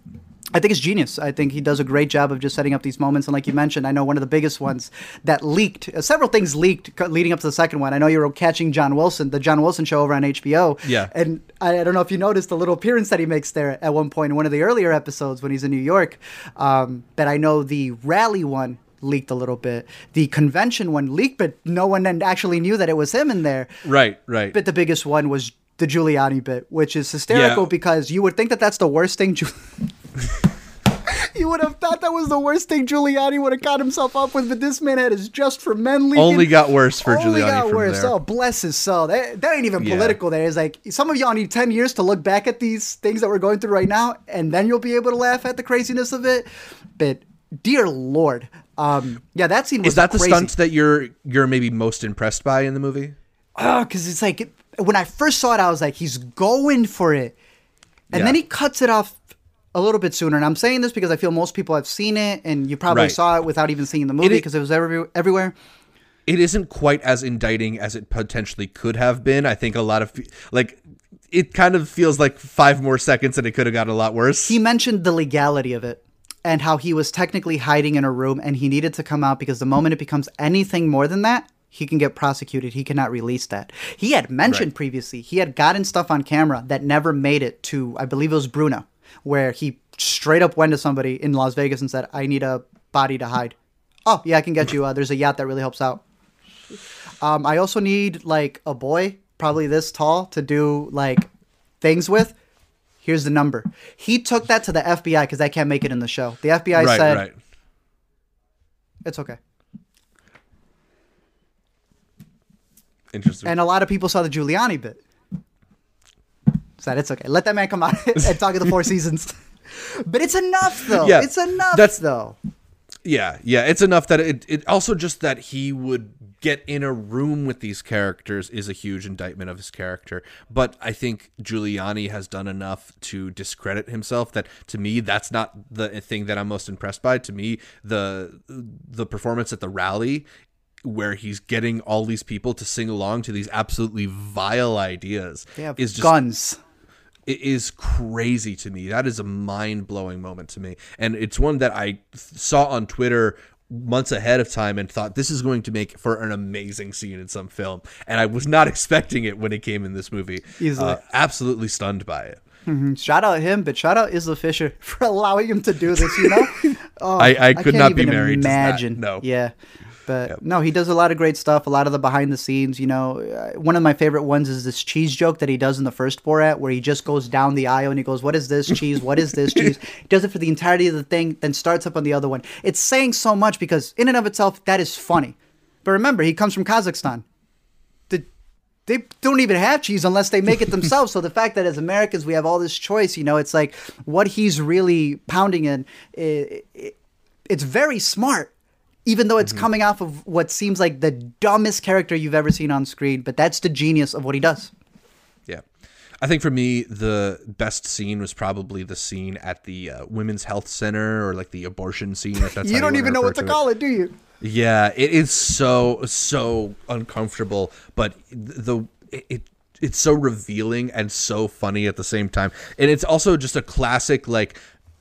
I think it's genius. I think he does a great job of just setting up these moments. And like you mentioned, I know one of the biggest ones that leaked, uh, several things leaked leading up to the second one. I know you were catching John Wilson, the John Wilson show over on HBO. Yeah. And I, I don't know if you noticed the little appearance that he makes there at one point in one of the earlier episodes when he's in New York. Um, but I know the rally one leaked a little bit. The convention one leaked, but no one actually knew that it was him in there. Right, right. But the biggest one was the Giuliani bit, which is hysterical Yeah. because you would think that that's the worst thing. Giul- you would have thought that was the worst thing Giuliani would have caught himself up with, but this man had his just for men. Only got worse for Only Giuliani Only got worse. there. Oh, bless his soul. That, that ain't even Yeah. political. There is like some of y'all need ten years to look back at these things that we're going through right now, and then you'll be able to laugh at the craziness of it. But dear lord, um, yeah, that scene was Is that the crazy. stunt that you're you're maybe most impressed by in the movie? Oh, because it's like when I first saw it, I was like, he's going for it, and Yeah. then he cuts it off a little bit sooner. And I'm saying this because I feel most people have seen it, and you probably Right. saw it without even seeing the movie because it was every, everywhere. It isn't quite as indicting as it potentially could have been. I think a lot of like it kind of feels like five more seconds and it could have gotten a lot worse. He mentioned the legality of it and how he was technically hiding in a room, and he needed to come out because the moment it becomes anything more than that. He can get prosecuted. He cannot release that. He had mentioned Right. previously he had gotten stuff on camera that never made it to, I believe it was Bruno, where he straight up went to somebody in Las Vegas and said, I need a body to hide. Oh, yeah, I can get you. Uh, there's a yacht that really helps out. Um, I also need like a boy, probably this tall, to do like things with. Here's the number. He took that to the FBI because I can't make it in the show. The FBI right, said right. it's okay. Interesting. And a lot of people saw the Giuliani bit. Said it's okay. Let that man come out and talk of the Four Seasons. but it's enough though. Yeah, it's enough that's- though. Yeah, yeah, it's enough that it, it also just that he would get in a room with these characters is a huge indictment of his character. But I think Giuliani has done enough to discredit himself that to me that's not the thing that I'm most impressed by. To me, the the performance at the rally where he's getting all these people to sing along to these absolutely vile ideas They have is just guns. It is crazy to me. That is a mind blowing moment to me, and it's one that I saw on Twitter months ahead of time and thought this is going to make for an amazing scene in some film, and I was not expecting it when it came in this movie. Easily. Uh, absolutely stunned by it. Shout out him, but shout out Isla Fisher for allowing him to do this. You know, oh, I- I could can't not be married. Imagine, No. yeah, but no, he does a lot of great stuff. A lot of the behind the scenes. You know, Uh, one of my favorite ones is this cheese joke that he does in the first Borat, where he just goes down the aisle and he goes, "What is this cheese? What is this cheese?" he does it for the entirety of the thing, then starts up on the other one. It's saying so much because in and of itself, that is funny. But remember, he comes from Kazakhstan. The they don't even have cheese unless they make it themselves. so the fact that as Americans we have all this choice, you know, it's like what he's really pounding in. i i it's very smart, even though it's coming off of what seems like the dumbest character you've ever seen on screen. But that's the genius of what he does. Yeah. I think for me, the best scene was probably the scene at the uh, women's health center or like the abortion scene. If that's you don't wanna even know what to it. call it, do you? Yeah, it is so so uncomfortable, but the it it's so revealing and so funny at the same time. And it's also just a classic like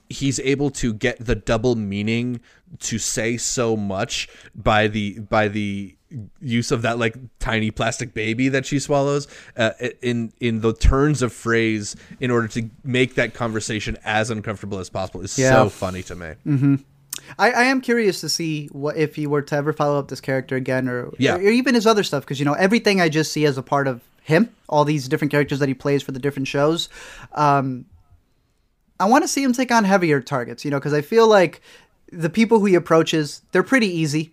he's able to get the double meaning to say so much by the by the use of that like tiny plastic baby that she swallows uh, in in the turns of phrase in order to make that conversation as uncomfortable as possible is Yeah. so funny to me. Mm-hmm. I, I am curious to see what if he were to ever follow up this character again, or Yeah. or even his other stuff, because you know everything I just see as a part of him, all these different characters that he plays for the different shows. Um, I want to see him take on heavier targets, you know, because I feel like the people who he approaches, they're pretty easy.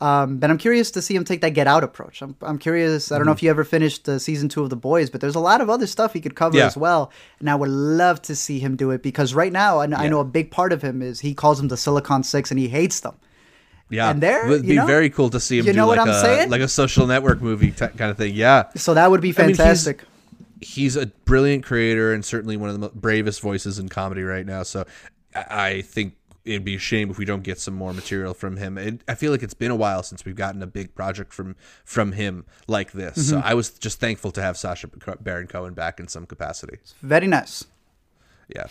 Um, but I'm curious to see him take that Get Out approach. I'm, I'm curious. I don't Mm-hmm. know if you ever finished uh, season two of The Boys, but there's a lot of other stuff he could cover Yeah. as well. And I would love to see him do it because right now, I, kn- I know a big part of him is he calls them the Silicon Six and he hates them. Yeah, And there, it would be know- very cool to see him you do know like what I'm a saying? like a social network movie t- kind of thing. Yeah, So that would be I mean, he's- a brilliant creator and certainly one of the bravest voices in comedy right now. So I, think it'd be a shame if we don't get some more material from him. It, I feel like it's been a while since we've gotten a big project from from him like this. So Mm-hmm. I was just thankful to have Sacha Baron Cohen back in some capacity. Very nice. Yeah.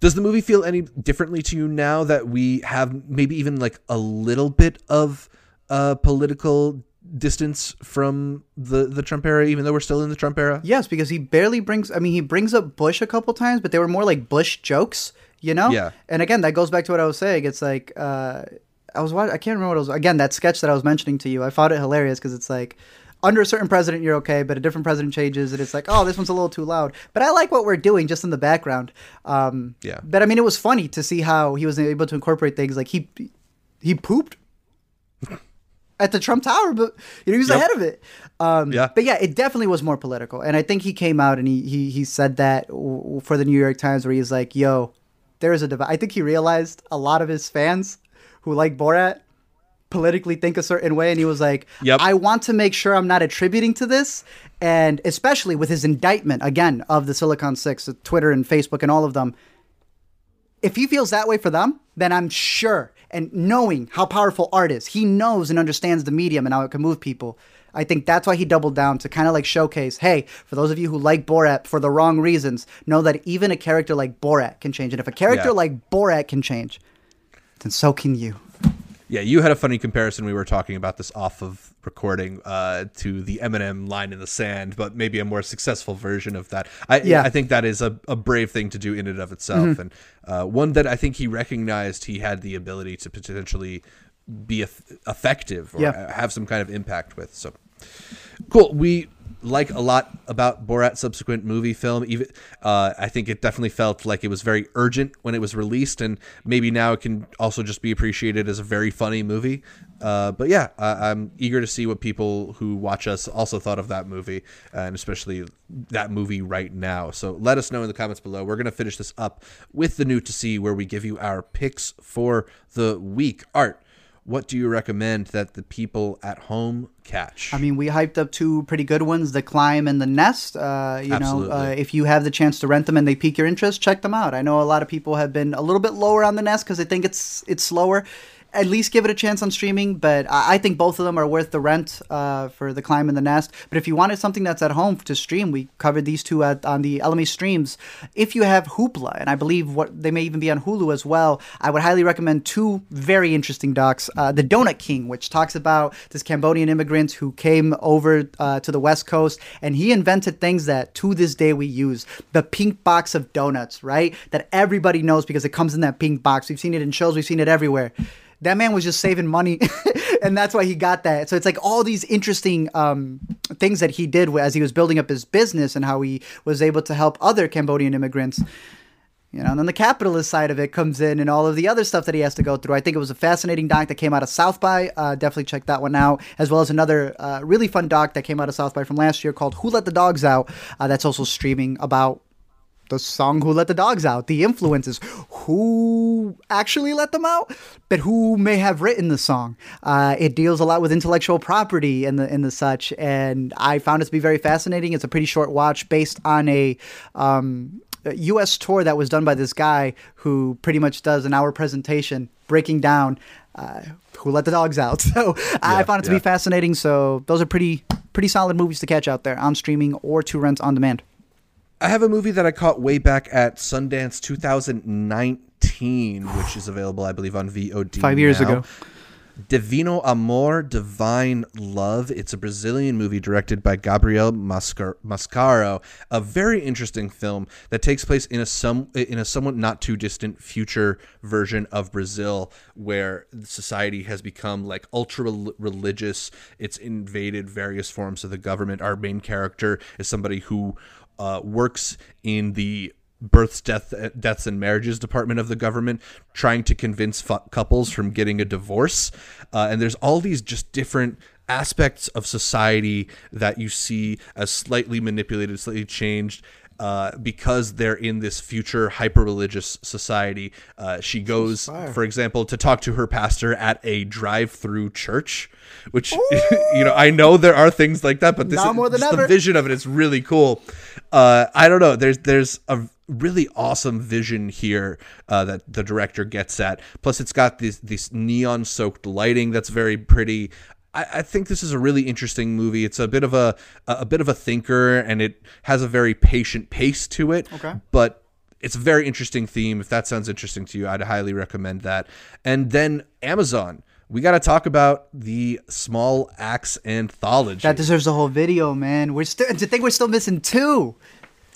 Does the movie feel any differently to you now that we have maybe even like a little bit of uh, political distance from the the Trump era, even though we're still in the Trump era? Yes, because he barely brings. I mean, he brings up Bush a couple times, but they were more like Bush jokes, you know. Yeah. And again, that goes back to what I was saying. It's like uh, I was. wa- I can't remember what it was. Again, that sketch that I was mentioning to you, I found it hilarious because it's like. Under a certain president, you're okay, but a different president changes, and it's like, oh, this one's a little too loud. But I like what we're doing just in the background. Um, Yeah. But I mean, it was funny to see how he was able to incorporate things like he he pooped at the Trump Tower, but you know, he was Yep. ahead of it. Um, Yeah. But yeah, it definitely was more political, and I think he came out and he he, he said that w- for the New York Times, where he's like, "Yo, there is a divide." I think he realized a lot of his fans who like Borat politically think a certain way, and he was like, Yep. "I want to make sure I'm not attributing to this." And especially with his indictment again of the Silicon Six, Twitter and Facebook and all of them, if he feels that way for them, then I'm sure, and knowing how powerful art is, he knows and understands the medium and how it can move people. I think that's why he doubled down to kind of like showcase hey, for those of you who like Borat for the wrong reasons, know that even a character like Borat can change. And if a character Yeah. like Borat can change, then so can you. Yeah, you had a funny comparison. We were talking about this off of recording uh, to the Eminem line in the sand, but maybe a more successful version of that. I, Yeah. I think that is a, a brave thing to do in and of itself, and uh, one that I think he recognized he had the ability to potentially be eff- effective or Yeah. have some kind of impact with. So Cool. We like a lot about Borat subsequent Moviefilm. Even uh, I think it definitely felt like it was very urgent when it was released, and maybe now it can also just be appreciated as a very funny movie. Uh, but yeah, I, I'm eager to see what people who watch us also thought of that movie, and especially that movie right now. So let us know in the comments below. We're gonna finish this up with the new to see where we give you our picks for the week. Art what do you recommend that the people at home catch? I mean, we hyped up two pretty good ones, The Climb and The Nest. Uh, you Absolutely. know, uh, if you have the chance to rent them and they pique your interest, check them out. I know a lot of people have been a little bit lower on The Nest because they think it's it's slower at least give it a chance on streaming. But I think both of them are worth the rent uh, for the climb and the nest. But if you wanted something that's at home to stream, we covered these two at, on the LME streams. If you have Hoopla, and I believe what they may even be on Hulu as well, I would highly recommend two very interesting docs. Uh, the Donut King, which talks about this Cambodian immigrant who came over uh, to the West Coast and he invented things that to this day we use. The pink box of donuts, right? That everybody knows because it comes in that pink box. We've seen it in shows, we've seen it everywhere that man was just saving money and that's why he got that. So it's like all these interesting um, things that he did as he was building up his business and how he was able to help other cambodian immigrants. You know and then the capitalist side of it comes in and all of the other stuff that he has to go through. I think it was a fascinating doc that came out of south by. Uh, definitely check that one out as well as another uh, really fun doc that came out of south by from last year called who let the dogs out uh, that's also streaming about the song Who Let the Dogs Out, the influences, who actually let them out, but who may have written the song. Uh, it deals a lot with intellectual property and the and the such, and I found it to be very fascinating. It's a pretty short watch based on a um, U.S. tour that was done by this guy who pretty much does an hour presentation breaking down uh, who let the dogs out. So yeah, I found it to yeah. be fascinating. So those are pretty pretty solid movies to catch out there on streaming or to rent on demand. I have a movie that I caught way back at Sundance 2019, which is available, I believe, on VOD. Five years now. ago. Divino Amor, Divine Love. It's a Brazilian movie directed by Gabriel Mascar- Mascaro. A very interesting film that takes place in a some in a somewhat not too distant future version of Brazil, where society has become like ultra religious. It's invaded various forms of the government. Our main character is somebody who uh, works in the births, death, deaths, and marriages department of the government, trying to convince couples from getting a divorce. Uh, and there's all these just different aspects of society that you see as slightly manipulated, slightly changed. Uh, because they're in this future hyper religious society. Uh, she goes, for example, to talk to her pastor at a drive through church, which, you know, I know there are things like that, but this Not is, the vision of it is really cool. Uh, I don't know. There's, there's a really awesome vision here uh, that the director gets at. Plus, it's got this this neon soaked lighting that's very pretty. I, I think this is a really interesting movie. It's a bit of a a bit of a thinker, and it has a very patient pace to it. Okay, but it's a very interesting theme. If that sounds interesting to you, I'd highly recommend that. And then Amazon. We got to talk about the Small Axe anthology. That deserves a whole video, man. We're still to think we're still missing two.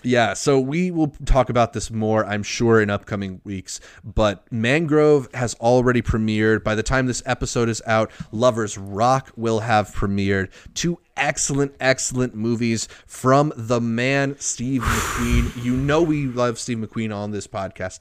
Yeah, so we will talk about this more, I'm sure, in upcoming weeks. But Mangrove has already premiered. By the time this episode is out, Lovers Rock will have premiered. Two excellent, excellent movies from the man, Steve McQueen. You know, we love Steve McQueen on this podcast.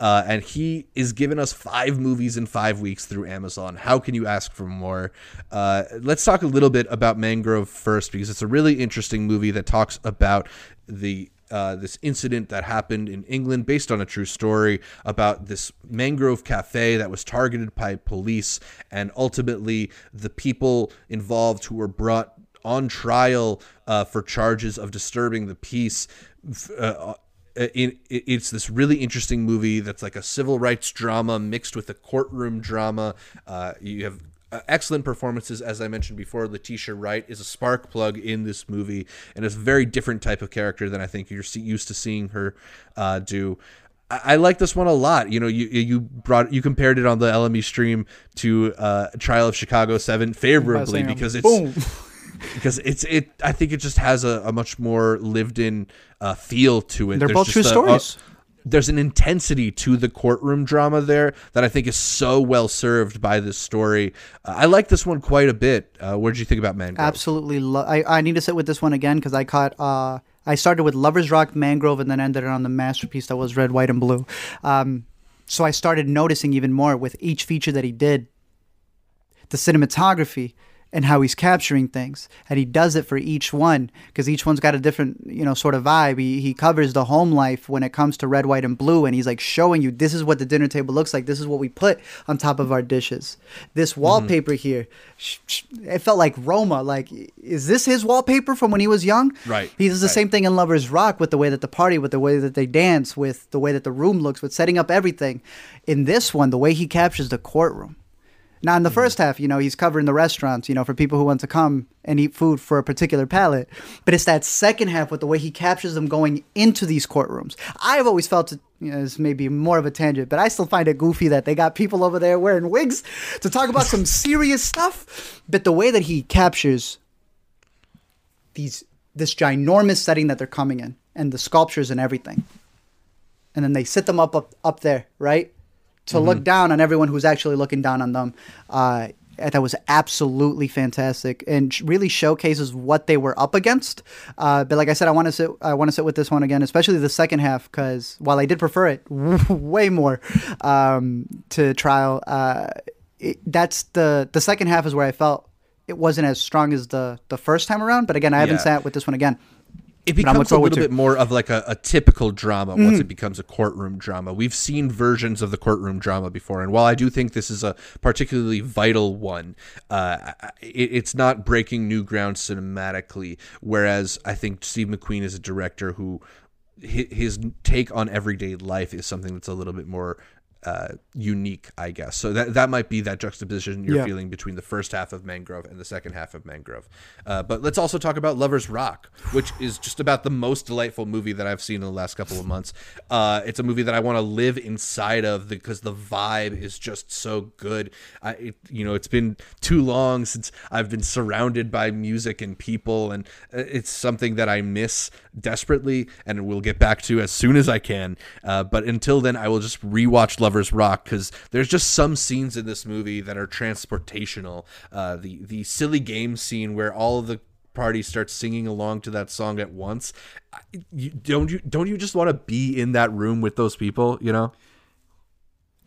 Uh, and he is giving us five movies in five weeks through Amazon. How can you ask for more? Uh, let's talk a little bit about Mangrove first, because it's a really interesting movie that talks about the uh, this incident that happened in England, based on a true story about this mangrove cafe that was targeted by police, and ultimately the people involved who were brought on trial uh, for charges of disturbing the peace. Uh, it, it's this really interesting movie that's like a civil rights drama mixed with a courtroom drama. Uh, you have uh, excellent performances, as I mentioned before. Letitia Wright is a spark plug in this movie, and is a very different type of character than I think you're used to seeing her uh, do. I, I like this one a lot. You know, you you brought you compared it on the LME stream to uh, Trial of Chicago Seven favorably because it's. Boom. because it's it. I think it just has a, a much more lived in uh, feel to it. They're There's both true stories. There's an intensity to the courtroom drama there that I think is so well served by this story. Uh, I like this one quite a bit. Uh, what did you think about Mangrove? Absolutely, lo- I I need to sit with this one again because I caught. Uh, I started with Lovers Rock, Mangrove, and then ended on the masterpiece that was Red, White, and Blue. Um, so I started noticing even more with each feature that he did, the cinematography and how he's capturing things and he does it for each one because each one's got a different you know sort of vibe. He, he covers the home life when it comes to red white and blue and he's like showing you this is what the dinner table looks like. This is what we put on top of our dishes. This mm-hmm. wallpaper here sh- sh- it felt like roma. Like is this his wallpaper from when he was young? Right, he does the right. same thing in lovers rock with the way that the party with the way that they dance with the way that the room looks with setting up everything. In this one the way he captures the courtroom now, in the mm-hmm. first half, you know, he's covering the restaurants, you know, for people who want to come and eat food for a particular palate. But it's that second half with the way he captures them going into these courtrooms. I've always felt it, you know, this may be more of a tangent, but I still find it goofy that they got people over there wearing wigs to talk about some serious stuff. But the way that he captures these this ginormous setting that they're coming in and the sculptures and everything. And then they sit them up up, up there, right? To look down on everyone who's actually looking down on them. Uh, thought was absolutely fantastic and really showcases what they were up against. Uh, but like I said, I want to sit. I want to sit with this one again, especially the second half, because while I did prefer it way more um, to trial, uh, it, that's the the second half is where I felt it wasn't as strong as the the first time around. But again, I haven't Yeah. sat with this one again. It becomes a little Mm. bit more of like a, a typical drama once it becomes a courtroom drama. We've seen versions of the courtroom drama before, and while I do think this is a particularly vital one, uh, it, it's not breaking new ground cinematically. Whereas I think Steve McQueen is a director who his take on everyday life is something that's a little bit more uh, unique, I guess. So that that might be that juxtaposition you're Yeah. feeling between the first half of Mangrove and the second half of Mangrove. Uh, but let's also talk about Lovers Rock, which is just about the most delightful movie that I've seen in the last couple of months. Uh, it's a movie that I want to live inside of because the vibe is just so good. I, it, you know, it's been too long since I've been surrounded by music and people, and uh, it's something that I miss desperately, and we'll get back to as soon as I can. Uh, but until then, I will just rewatch Lovers Rock because there's just some scenes in this movie that are transportational. Uh, the the silly game scene where all of the party starts singing along to that song at once. You, don't you don't you just want to be in that room with those people? You know.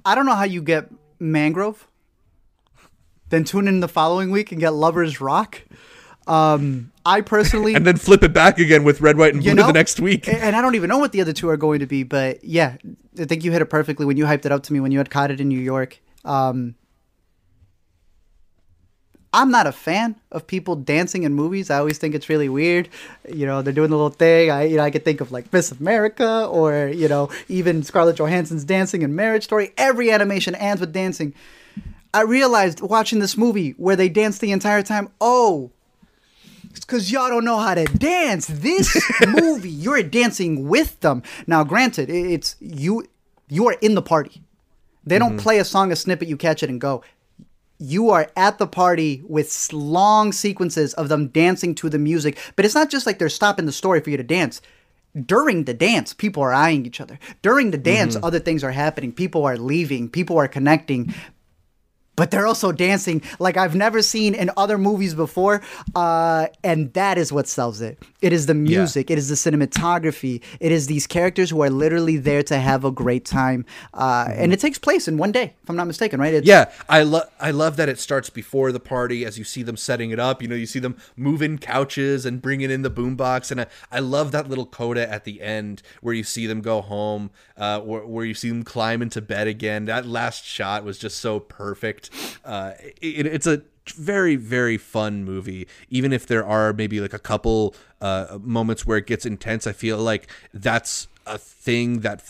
I don't know how you get Mangrove, then tune in the following week and get Lovers Rock. Um, I personally, And then flip it back again with red, white, and blue you know, the next week. and I don't even know what the other two are going to be, but yeah, I think you hit it perfectly when you hyped it up to me when you had caught it in New York. Um, I'm not a fan of people dancing in movies. I always think it's really weird. You know, they're doing the little thing. I, you know, I could think of like Miss America or you know, even Scarlett Johansson's dancing in Marriage Story. Every animation ends with dancing. I realized watching this movie where they dance the entire time. Oh, it's because y'all don't know how to dance. This movie, you're dancing with them. Now, granted, it's you. You are in the party. They don't mm-hmm. play a song, a snippet, you catch it and go. You are at the party with long sequences of them dancing to the music, but it's not just like they're stopping the story for you to dance. During the dance, people are eyeing each other. During the dance, mm-hmm. other things are happening. People are leaving. People are connecting but they're also dancing like I've never seen in other movies before. Uh, and that is what sells it. It is the music, it is the cinematography, it is these characters who are literally there to have a great time. Uh, And it takes place in one day, if I'm not mistaken, right? It's, Yeah, I love I love that it starts before the party as you see them setting it up. You know, you see them moving couches and bringing in the boombox, and I, I love that little coda at the end where you see them go home, uh, where, where you see them climb into bed again. That last shot was just so perfect. Uh, it, it's a very very fun movie even if there are maybe like a couple uh moments where it gets intense i feel like that's a thing that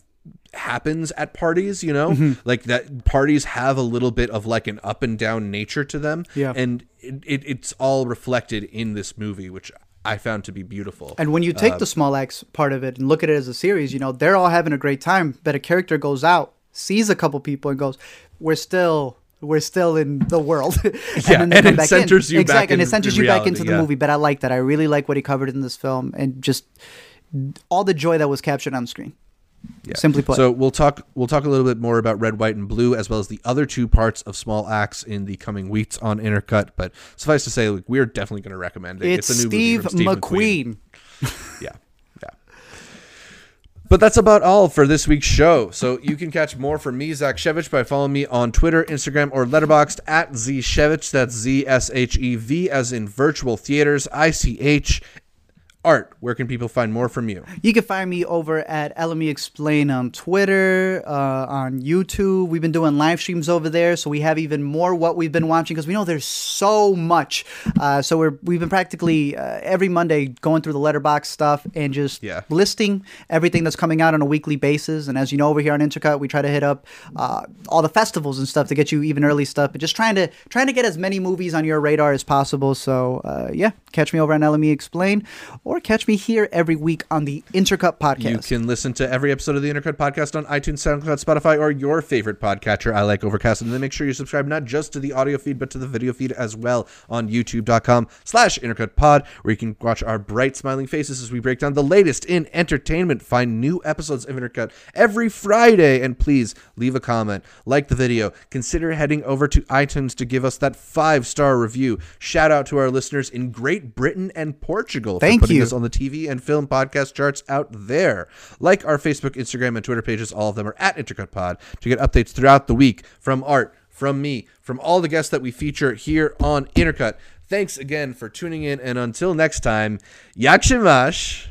happens at parties you know Mm-hmm. like that parties have a little bit of like an up and down nature to them Yeah. and it, it, it's all reflected in this movie which i found to be beautiful And when you take Uh, the Small Axe part of it and look at it as a series, you know, they're all having a great time, but a character goes out, sees a couple people and goes, We're still we're still in the world. and Yeah, and it centers in. you exactly, back and it centers you back into the yeah. movie. But I like that. I really like what he covered in this film and just all the joy that was captured on screen. Yeah. Simply put. So we'll talk we'll talk a little bit more about red, white, and blue, as well as the other two parts of Small Axe in the coming weeks on Intercut. But suffice to say, like, we're definitely going to recommend it. it's, a new Steve, movie from Steve McQueen. yeah, yeah. But that's about all for this week's show. So you can catch more from me, Zach Shevich, by following me on Twitter, Instagram, or Letterboxd at zshevich. That's Z S H E V, as in virtual theaters. I C H. Art, where can people find more from you? You can find me over at LME Explain on Twitter, uh, on YouTube. We've been doing live streams over there, so we have even more what we've been watching because we know there's so much. Uh, so we're we've been practically uh, every Monday going through the Letterboxd stuff and just Yeah. listing everything that's coming out on a weekly basis. And as you know, over here on Intercut, we try to hit up uh, all the festivals and stuff to get you even early stuff. But just trying to trying to get as many movies on your radar as possible. So uh, yeah, catch me over on LME Explain, or catch me here every week on the Intercut podcast. You can listen to every episode of the Intercut podcast on iTunes, SoundCloud, Spotify, or your favorite podcatcher. I like Overcast. And then make sure you subscribe not just to the audio feed, but to the video feed as well on youtube.com slash intercutpod, where you can watch our bright smiling faces as we break down the latest in entertainment. Find new episodes of Intercut every Friday. And please leave a comment, like the video, consider heading over to iTunes to give us that five-star review. Shout out to our listeners in Great Britain and Portugal Thank you. Us on the TV and film podcast charts out there. Like our Facebook, Instagram, and Twitter pages, all of them are at Intercut Pod to get updates throughout the week from Art, from me, from all the guests that we feature here on Intercut. Thanks again for tuning in, and until next time, Jagshemash.